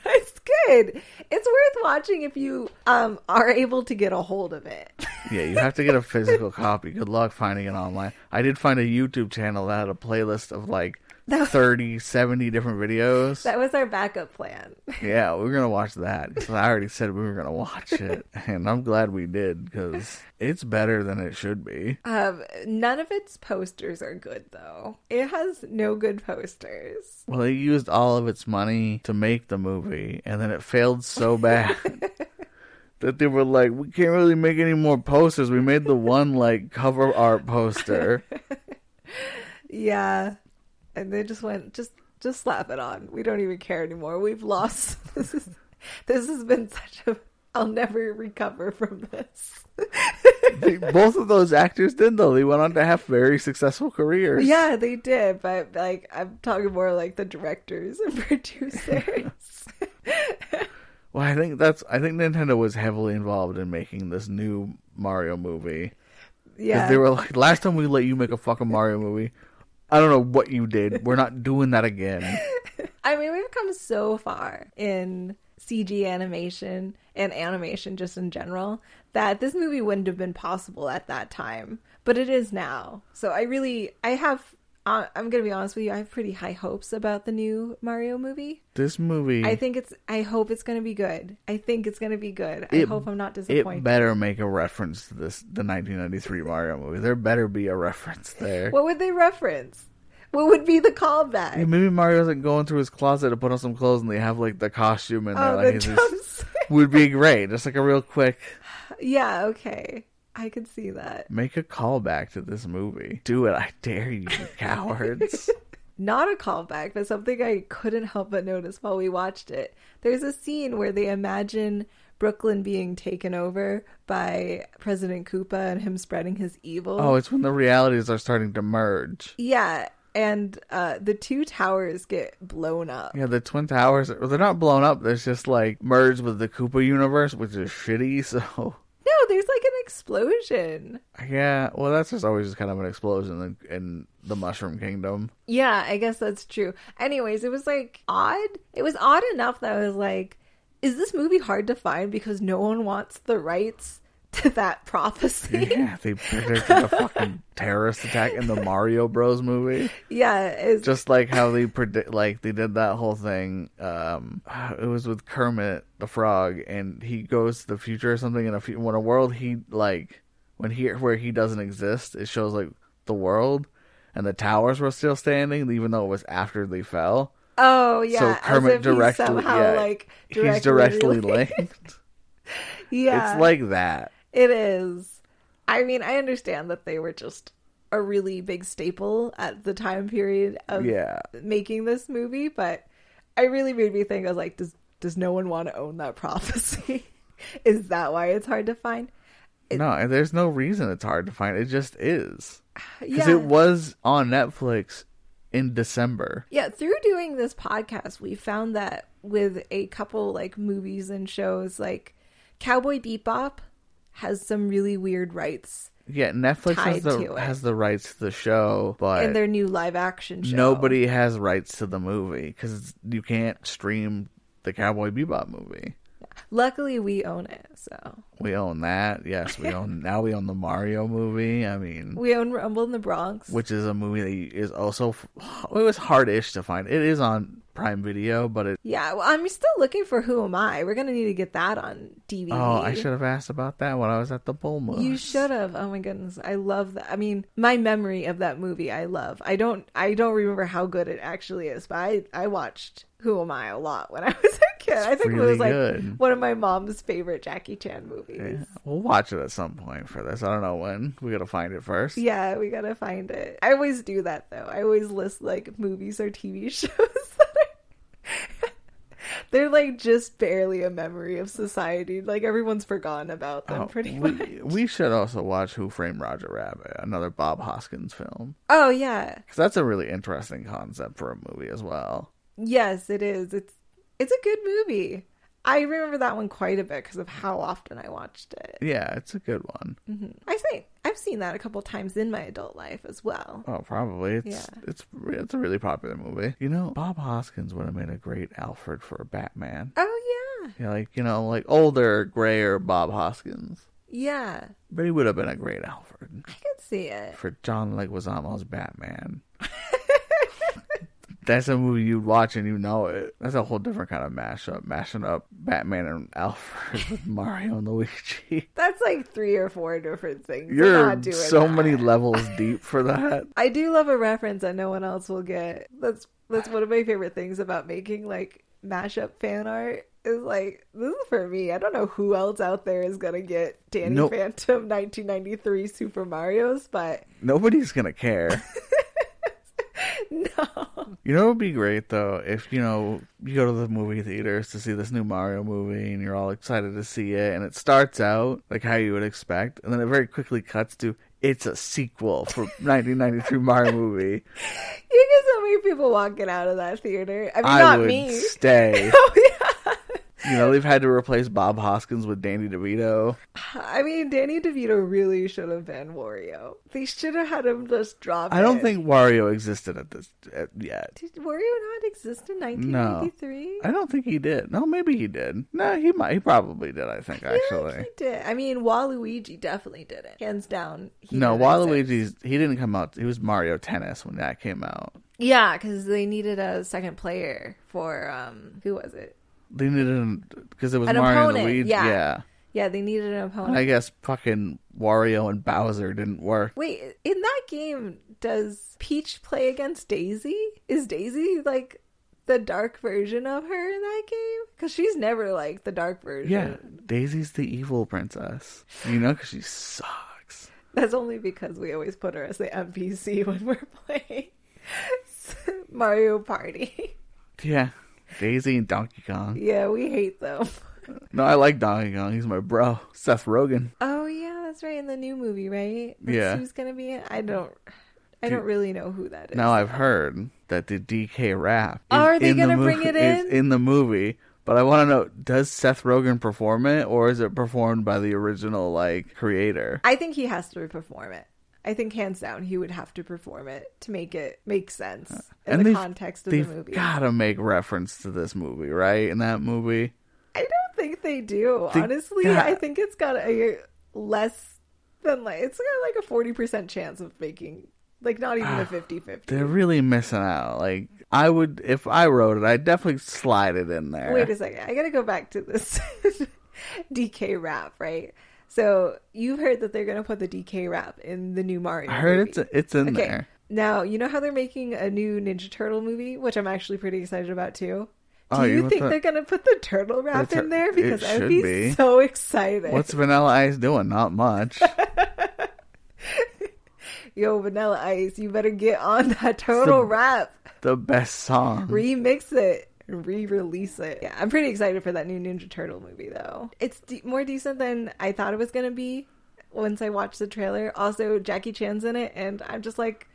Speaker 1: it's good. It's worth watching if you um are able to get a hold of it.
Speaker 2: Yeah, you have to get a physical copy. Good luck finding it online. I did find a YouTube channel that had a playlist of like
Speaker 1: That-
Speaker 2: 30, 70 different videos.
Speaker 1: That was our backup plan.
Speaker 2: Yeah, we are gonna watch that because I already said we were gonna watch it, and I'm glad we did because it's better than it should be.
Speaker 1: Um, none of its posters are good though. It has no good posters.
Speaker 2: Well, they used all of its money to make the movie, and then it failed so bad that they were like, "We can't really make any more posters." We made the one like cover art poster.
Speaker 1: Yeah, and they just went just just slap it on. We don't even care anymore. We've lost. This is this has been such a. I'll never recover from this.
Speaker 2: Both of those actors did though. They went on to have very successful careers.
Speaker 1: yeah, they did, but like I'm talking more like the directors and producers.
Speaker 2: Well, I think that's. I think Nintendo was heavily involved in making this new Mario movie.
Speaker 1: Yeah,
Speaker 2: they were like, last time we let you make a fucking Mario movie, I don't know what you did. We're not doing that again.
Speaker 1: I mean, we've come so far in CG animation and animation just in general that this movie wouldn't have been possible at that time, but it is now. So I really, I have, uh, I'm gonna be honest with you, I have pretty high hopes about the new Mario movie.
Speaker 2: This movie,
Speaker 1: I think it's, I hope it's gonna be good. I think it's gonna be good. I hope I'm not disappointed.
Speaker 2: it better make a reference to this, the 1993 Mario movie. There better be a reference there.
Speaker 1: what would they reference? what would be the
Speaker 2: Yeah,
Speaker 1: callback?
Speaker 2: maybe Mario's like going through his closet to put on some clothes, and they have like the costume in there.
Speaker 1: Oh,
Speaker 2: like,
Speaker 1: the
Speaker 2: would be great. Just like a real quick
Speaker 1: yeah, okay. I could see that.
Speaker 2: make a callback to this movie. Do it, I dare you, you cowards.
Speaker 1: Not a callback, but something I couldn't help but notice while we watched it. There's a scene where they imagine Brooklyn being taken over by President Koopa and him spreading his evil.
Speaker 2: oh, it's when the realities are starting to merge.
Speaker 1: Yeah, and uh, the two towers get blown up.
Speaker 2: Yeah, the Twin Towers, they're not blown up. There's just like merged with the Koopa universe, which is shitty. So,
Speaker 1: No, there's like an explosion.
Speaker 2: yeah, well, that's just always just kind of an explosion in, in the Mushroom Kingdom.
Speaker 1: Yeah, I guess that's true. Anyways, it was like odd. It was odd enough that I was like, is this movie hard to find because no one wants the rights to that prophecy?
Speaker 2: Yeah, they predicted a fucking terrorist attack in the Mario Bros. movie.
Speaker 1: yeah, it's
Speaker 2: just like how they predict like they did that whole thing um it was with kermit the frog and he goes to the future or something in a few when a world he like when he where he doesn't exist it shows like the world and the towers were still standing even though it was after they fell
Speaker 1: oh yeah.
Speaker 2: so kermit directly
Speaker 1: somehow
Speaker 2: yeah,
Speaker 1: like
Speaker 2: he's directly
Speaker 1: linked.
Speaker 2: linked
Speaker 1: Yeah,
Speaker 2: it's like that
Speaker 1: It is. I mean, I understand that they were just a really big staple at the time period of
Speaker 2: yeah
Speaker 1: making this movie, but I really made me think I was like, does does no one want to own that prophecy? is that why it's hard to find?
Speaker 2: no and there's no reason it's hard to find it just is because
Speaker 1: Yeah.
Speaker 2: it was on netflix in december
Speaker 1: Yeah, through doing this podcast, we found that with a couple like movies and shows, like Cowboy Bebop has some really weird rights
Speaker 2: Yeah, Netflix has the has the rights to the show, but
Speaker 1: in their new live action show.
Speaker 2: nobody has rights to the movie because you can't stream the Cowboy Bebop movie.
Speaker 1: Luckily, we own it, so
Speaker 2: We own that. Yes, we own now. We own the Mario movie. I mean,
Speaker 1: we own Rumble in the Bronx.
Speaker 2: which is a movie that is also it was hard-ish to find. It is on Prime Video, but it.
Speaker 1: Yeah, well, I'm still looking for Who Am I. We're gonna need to get that on DVD.
Speaker 2: Oh, I should have asked about that when I was at the Bull Moose.
Speaker 1: You should have. Oh my goodness, I love that. I mean, my memory of that movie, I love. I don't, I don't remember how good it actually is, but I, I watched Who Am I a lot when I was a kid. I think it was like
Speaker 2: good.
Speaker 1: one of my mom's favorite Jackie Chan movies.
Speaker 2: Yeah, we'll watch it at some point for this. I don't know when. We gotta find it first.
Speaker 1: Yeah, we gotta find it. I always do that though. I always list like movies or TV shows that are they're like just barely a memory of society. Like everyone's forgotten about them
Speaker 2: Oh,
Speaker 1: pretty much.
Speaker 2: we, we should also watch Who Framed Roger Rabbit, another Bob Hoskins film,
Speaker 1: Oh yeah.
Speaker 2: because that's a really interesting concept for a movie as well.
Speaker 1: Yes, it is. It's it's a good movie. I remember that one quite a bit because of how often I watched it.
Speaker 2: Yeah, it's a good one.
Speaker 1: hmm I think I've seen that a couple times in my adult life as well.
Speaker 2: Oh, probably it's
Speaker 1: Yeah.
Speaker 2: it's it's a really popular movie. You know, Bob Hoskins would have made a great Alfred for Batman.
Speaker 1: Oh yeah,
Speaker 2: Yeah, like you know, like older, grayer Bob Hoskins.
Speaker 1: yeah.
Speaker 2: But he would have been a great Alfred
Speaker 1: I could see it.
Speaker 2: for John Leguizamo's Batman. That's a movie you'd watch and you know it. That's a whole different kind of mashup, mashing up Batman and Alfred with Mario and Luigi.
Speaker 1: That's like three or four different things.
Speaker 2: You're so
Speaker 1: that.
Speaker 2: many levels deep for that.
Speaker 1: I do love a reference that no one else will get. That's that's one of my favorite things about making like mashup fan art. Is like this is for me. I don't know who else out there is gonna get Danny
Speaker 2: Nope.
Speaker 1: Phantom 1993 Super Mario's, but
Speaker 2: Nobody's gonna care.
Speaker 1: no.
Speaker 2: You know, it would be great though if you know you go to the movie theaters to see this new Mario movie and you're all excited to see it, and it starts out like how you would expect, and then it very quickly cuts to it's a sequel for 1993 Mario movie.
Speaker 1: You get so many people walking out of that theater. I mean,
Speaker 2: I
Speaker 1: not
Speaker 2: would
Speaker 1: me.
Speaker 2: stay.
Speaker 1: Oh, Yeah.
Speaker 2: You know, they've had to replace Bob Hoskins with Danny DeVito.
Speaker 1: I mean, Danny DeVito really should have been Wario. They should have had him just drop.
Speaker 2: I don't
Speaker 1: in.
Speaker 2: think Wario existed at this at, yet.
Speaker 1: Did Wario not exist in 1993?
Speaker 2: No, I don't think he did. No, maybe he did. No, he might. He probably did. I think
Speaker 1: feel
Speaker 2: actually.
Speaker 1: he did. I mean, Waluigi definitely did it. Hands down. he
Speaker 2: no,
Speaker 1: exist.
Speaker 2: Waluigi's he didn't come out. He was Mario Tennis when that came out.
Speaker 1: Yeah, because they needed a second player for um, who was it?
Speaker 2: They needed an because it was
Speaker 1: An
Speaker 2: Mario
Speaker 1: opponent,
Speaker 2: and Luigi.
Speaker 1: yeah.
Speaker 2: Yeah.
Speaker 1: Yeah, they needed an opponent.
Speaker 2: I guess fucking Wario and Bowser didn't work.
Speaker 1: Wait, in that game, does Peach play against Daisy? Is Daisy like the dark version of her in that game? Because she's never like the dark version.
Speaker 2: Yeah, Daisy's the evil princess. You know, because she sucks.
Speaker 1: That's only because we always put her as the NPC when we're playing Mario Party.
Speaker 2: Yeah, Daisy and Donkey Kong.
Speaker 1: yeah, we hate them.
Speaker 2: No, I like Donkey Kong. He's my bro. Seth Rogen.
Speaker 1: Oh yeah, that's right in the new movie, right? That's
Speaker 2: Yeah.
Speaker 1: who's gonna be in? I don't. I don't really know who that is.
Speaker 2: Now I've heard that the DK rap. is
Speaker 1: Are they
Speaker 2: in
Speaker 1: gonna bring
Speaker 2: movie-
Speaker 1: it in?
Speaker 2: in the movie? But I want to know: Does Seth Rogen perform it, or is it performed by the original like creator?
Speaker 1: I think he has to perform it. I think hands down he would have to perform it to make it make sense uh, in the context of the movie.
Speaker 2: They've gotta make reference to this movie, right? In that movie,
Speaker 1: I don't think they do.
Speaker 2: They
Speaker 1: Honestly,
Speaker 2: got-
Speaker 1: I think it's got a less than like it's got like a forty percent chance of making like not even a ah, 50-50.
Speaker 2: they're really missing out. Like I would, if I wrote it, I'd definitely slide it in there.
Speaker 1: Wait a second. I gotta go back to this DK rap, right? So you've heard that they're gonna put the DK rap in the new Mario.
Speaker 2: I heard
Speaker 1: movie.
Speaker 2: it's it's in
Speaker 1: okay.
Speaker 2: there.
Speaker 1: Now you know how they're making a new Ninja Turtle movie, which I'm actually pretty excited about too. Oh, Do
Speaker 2: Oh, you
Speaker 1: you think
Speaker 2: the-
Speaker 1: they're gonna put the turtle rap
Speaker 2: The tur-
Speaker 1: in there? Because I'd be,
Speaker 2: be.
Speaker 1: so excited.
Speaker 2: What's Vanilla Ice doing? Not much.
Speaker 1: Yo, Vanilla Ice, you better get on that turtle
Speaker 2: the-
Speaker 1: rap.
Speaker 2: the best song.
Speaker 1: Remix it. Re-release it. Yeah, I'm pretty excited for that new Ninja Turtle movie, though. It's de- more decent than I thought it was gonna be once I watched the trailer. Also, Jackie Chan's in it, and I'm just like,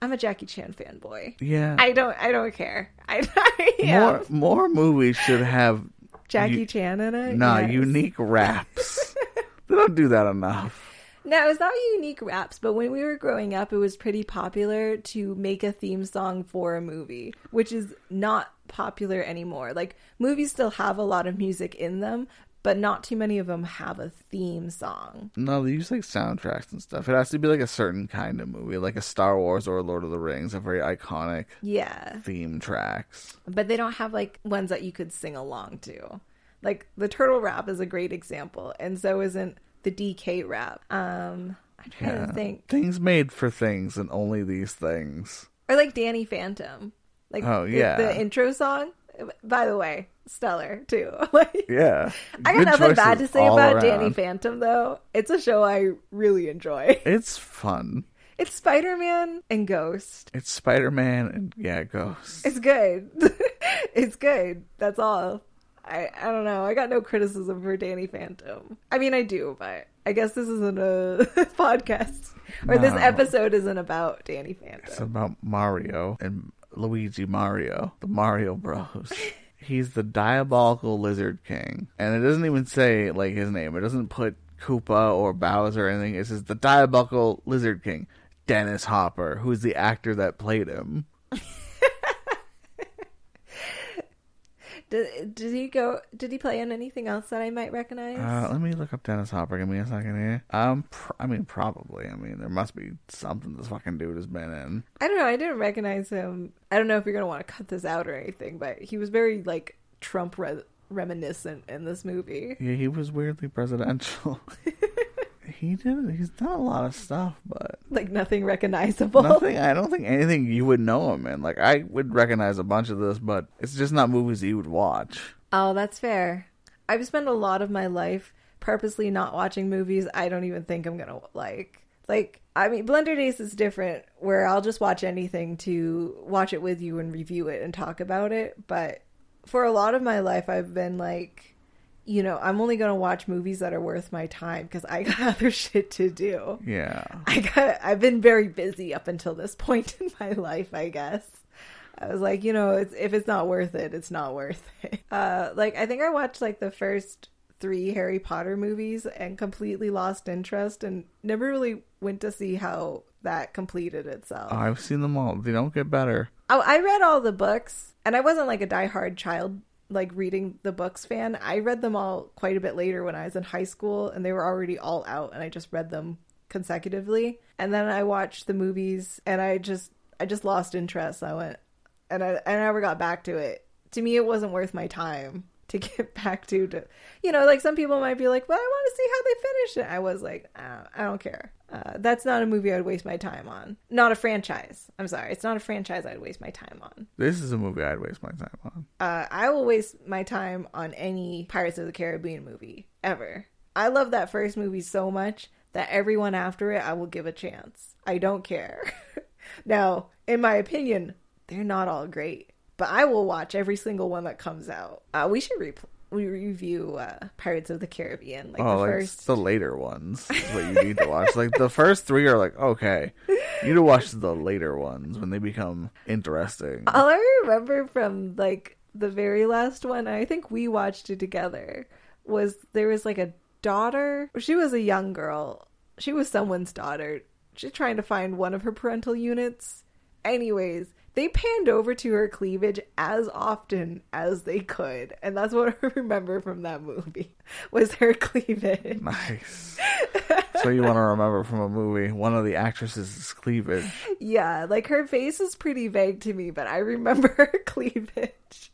Speaker 1: I'm a Jackie Chan fanboy.
Speaker 2: yeah.
Speaker 1: I don't, I don't care. I, I.
Speaker 2: More more movies should have
Speaker 1: Jackie
Speaker 2: you-
Speaker 1: Chan in it.
Speaker 2: nah
Speaker 1: Yes.
Speaker 2: unique raps. they don't do that enough.
Speaker 1: No, it's not unique raps, but when we were growing up, it was pretty popular to make a theme song for a movie, which is not popular anymore. Like, movies still have a lot of music in them, but not too many of them have a theme song.
Speaker 2: No, they use like soundtracks and stuff. It has to be like a certain kind of movie, like a Star Wars or a Lord of the Rings, a very iconic
Speaker 1: Yeah.
Speaker 2: theme tracks.
Speaker 1: But they don't have like ones that you could sing along to. Like, the turtle rap is a great example, and so isn't the DK rap. Um, I'm trying
Speaker 2: Yeah.
Speaker 1: to think.
Speaker 2: Things made for things and only these things.
Speaker 1: Or like Danny Phantom. Like
Speaker 2: Oh, yeah.
Speaker 1: the, intro song. By the way, stellar too. like
Speaker 2: Yeah.
Speaker 1: I got nothing bad to say about Danny. Phantom though. It's a show I really enjoy.
Speaker 2: It's fun.
Speaker 1: It's Spider Man and Ghost.
Speaker 2: It's Spider Man and yeah, Ghost.
Speaker 1: It's good. it's good. That's all. I I don't know. I got no criticism for Danny Phantom. I mean, I do, but I guess this isn't a podcast or this episode isn't about Danny Phantom.
Speaker 2: It's about Mario and Luigi Mario, the Mario Bros. He's the diabolical lizard king. And it doesn't even say like his name. It doesn't put Koopa or Bowser or anything. It says the diabolical lizard king, Dennis Hopper, who's the actor that played him.
Speaker 1: Did, did he go? Did he play in anything else that I might recognize?
Speaker 2: Uh, let me look up Dennis Hopper. Give me a second here. Um, pr- I mean, probably. I mean, there must be something this fucking dude has been in.
Speaker 1: I don't know. I didn't recognize him. I don't know if you're gonna want to cut this out or anything, but he was very like Trump re- reminiscent in this movie.
Speaker 2: Yeah, he was weirdly presidential. he did. He's done a lot of stuff, but
Speaker 1: Like nothing recognizable.
Speaker 2: Nothing. I don't think anything you would know him in. Like I would recognize a bunch of this, but it's just not movies that you would watch.
Speaker 1: Oh, that's fair. I've spent a lot of my life purposely not watching movies I don't even think I'm gonna like. Like, I mean, Blender Days is different, where I'll just watch anything to watch it with you and review it and talk about it. But for a lot of my life, I've been like, you know, I'm only gonna watch movies that are worth my time because I got other shit to do.
Speaker 2: Yeah.
Speaker 1: I got I've been very busy up until this point in my life, I guess. I was like, you know, it's, if it's not worth it, it's not worth it. Uh, like I think I watched like the first three Harry Potter movies and completely lost interest and never really went to see how that completed itself.
Speaker 2: I've seen them all. They don't get better.
Speaker 1: Oh, I read all the books, and I wasn't like a diehard child, like reading the books fan. I read them all quite a bit later when I was in high school, and they were already all out, and I just read them consecutively. And then I watched the movies, and I just, I just lost interest. I went, and I, I never got back to it. To me, it wasn't worth my time. to get back to to you know like some people might be like well i want to see how they finish it i was like uh, i don't care uh, that's not a movie i'd waste my time on. Not a franchise. I'm sorry. It's not a franchise i'd waste my time on.
Speaker 2: This is a movie I'd waste my time on.
Speaker 1: uh, i will waste my time on any pirates of the caribbean movie ever. I love that first movie so much that everyone after it i will give a chance. I don't care. Now in my opinion they're not all great but I will watch every single one that comes out. Uh, we should re- we review uh, Pirates of the Caribbean, like
Speaker 2: oh,
Speaker 1: the
Speaker 2: like
Speaker 1: first.
Speaker 2: the later ones is what you need to watch. like the first three are like okay, you need to watch the later ones when they become interesting.
Speaker 1: All I remember from like the very last one, I think we watched it together, was there was like a daughter. She was a young girl. She was someone's daughter. She's trying to find one of her parental units. Anyways, they panned over to her cleavage as often as they could, and that's what I remember from that movie was her cleavage.
Speaker 2: Nice. so you want to remember from a movie one of the actresses' cleavage.
Speaker 1: Yeah, like her face is pretty vague to me, but I remember her cleavage.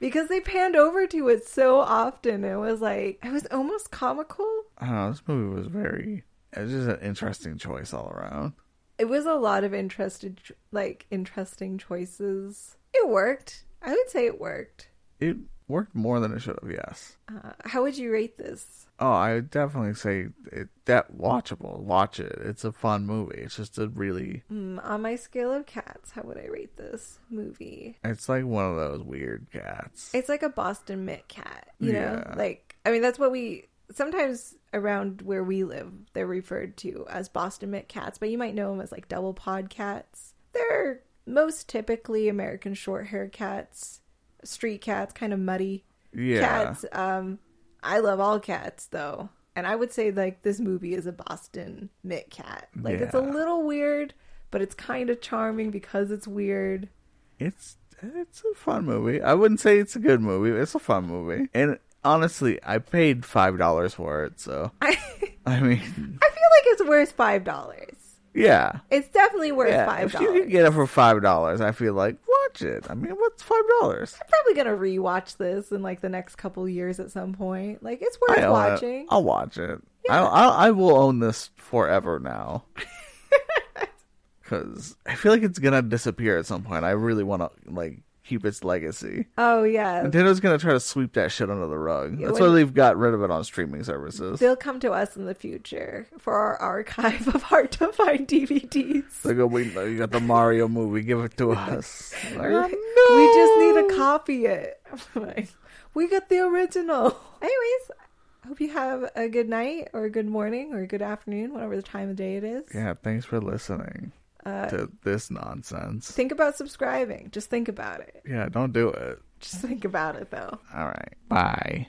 Speaker 1: Because they panned over to it so often, it was like it was almost comical.
Speaker 2: I don't know. This movie was very. It was just an interesting choice all around.
Speaker 1: It was a lot of interested, like interesting choices. It worked. I would say it worked.
Speaker 2: It worked more than it should have. Yes.
Speaker 1: Uh, how would you rate this?
Speaker 2: Oh, I would definitely say it that watchable. Watch it. It's a fun movie. It's just a really.
Speaker 1: Mm, on my scale of cats, how would I rate this movie?
Speaker 2: It's like one of those weird cats.
Speaker 1: It's like a Boston Mitt cat, you know? Like, I mean, that's what we sometimes around where we live, they're referred to as Boston Mitt cats, but you might know them as like double pawed cats. They're most typically American short hair cats, street cats, kind of muddy
Speaker 2: yeah.
Speaker 1: cats. Um, I love all cats though. And I would say like this movie is a Boston Mitt cat. Like it's a little weird, but it's kind of charming because it's weird.
Speaker 2: It's it's a fun movie. I wouldn't say it's a good movie. It's a fun movie. And honestly, I paid five dollars for it. So
Speaker 1: I
Speaker 2: I mean,
Speaker 1: I feel like it's worth five dollars.
Speaker 2: yeah.
Speaker 1: It's definitely worth
Speaker 2: Yeah,
Speaker 1: five
Speaker 2: if you can get it for five dollars, I feel like watch it. I mean, what's five dollars?
Speaker 1: I'm probably gonna rewatch this in like the next couple years at some point. Like it's worth
Speaker 2: I own it.
Speaker 1: watching.
Speaker 2: I'll watch it. I, I I will own this forever now. Because I feel like it's gonna disappear at some point. I really want to like keep its legacy.
Speaker 1: Oh yeah,
Speaker 2: Nintendo's gonna try to sweep that shit under the rug.
Speaker 1: Yeah,
Speaker 2: That's
Speaker 1: when-
Speaker 2: why they've got rid of it on streaming services.
Speaker 1: they'll come to us in the future for our archive of hard to find DVDs.
Speaker 2: They oh, go, we you got the Mario movie, give it to us. Like,
Speaker 1: Right?
Speaker 2: "Oh,
Speaker 1: We just need to copy it. Like, we got the original. Anyways, hope you have a good night or a good morning or a good afternoon, whatever the time of day it is.
Speaker 2: Yeah, thanks for listening
Speaker 1: Uh,
Speaker 2: to this nonsense.
Speaker 1: think about subscribing. Just think about it.
Speaker 2: Yeah, don't do it.
Speaker 1: Just think about it though.
Speaker 2: All right. Bye.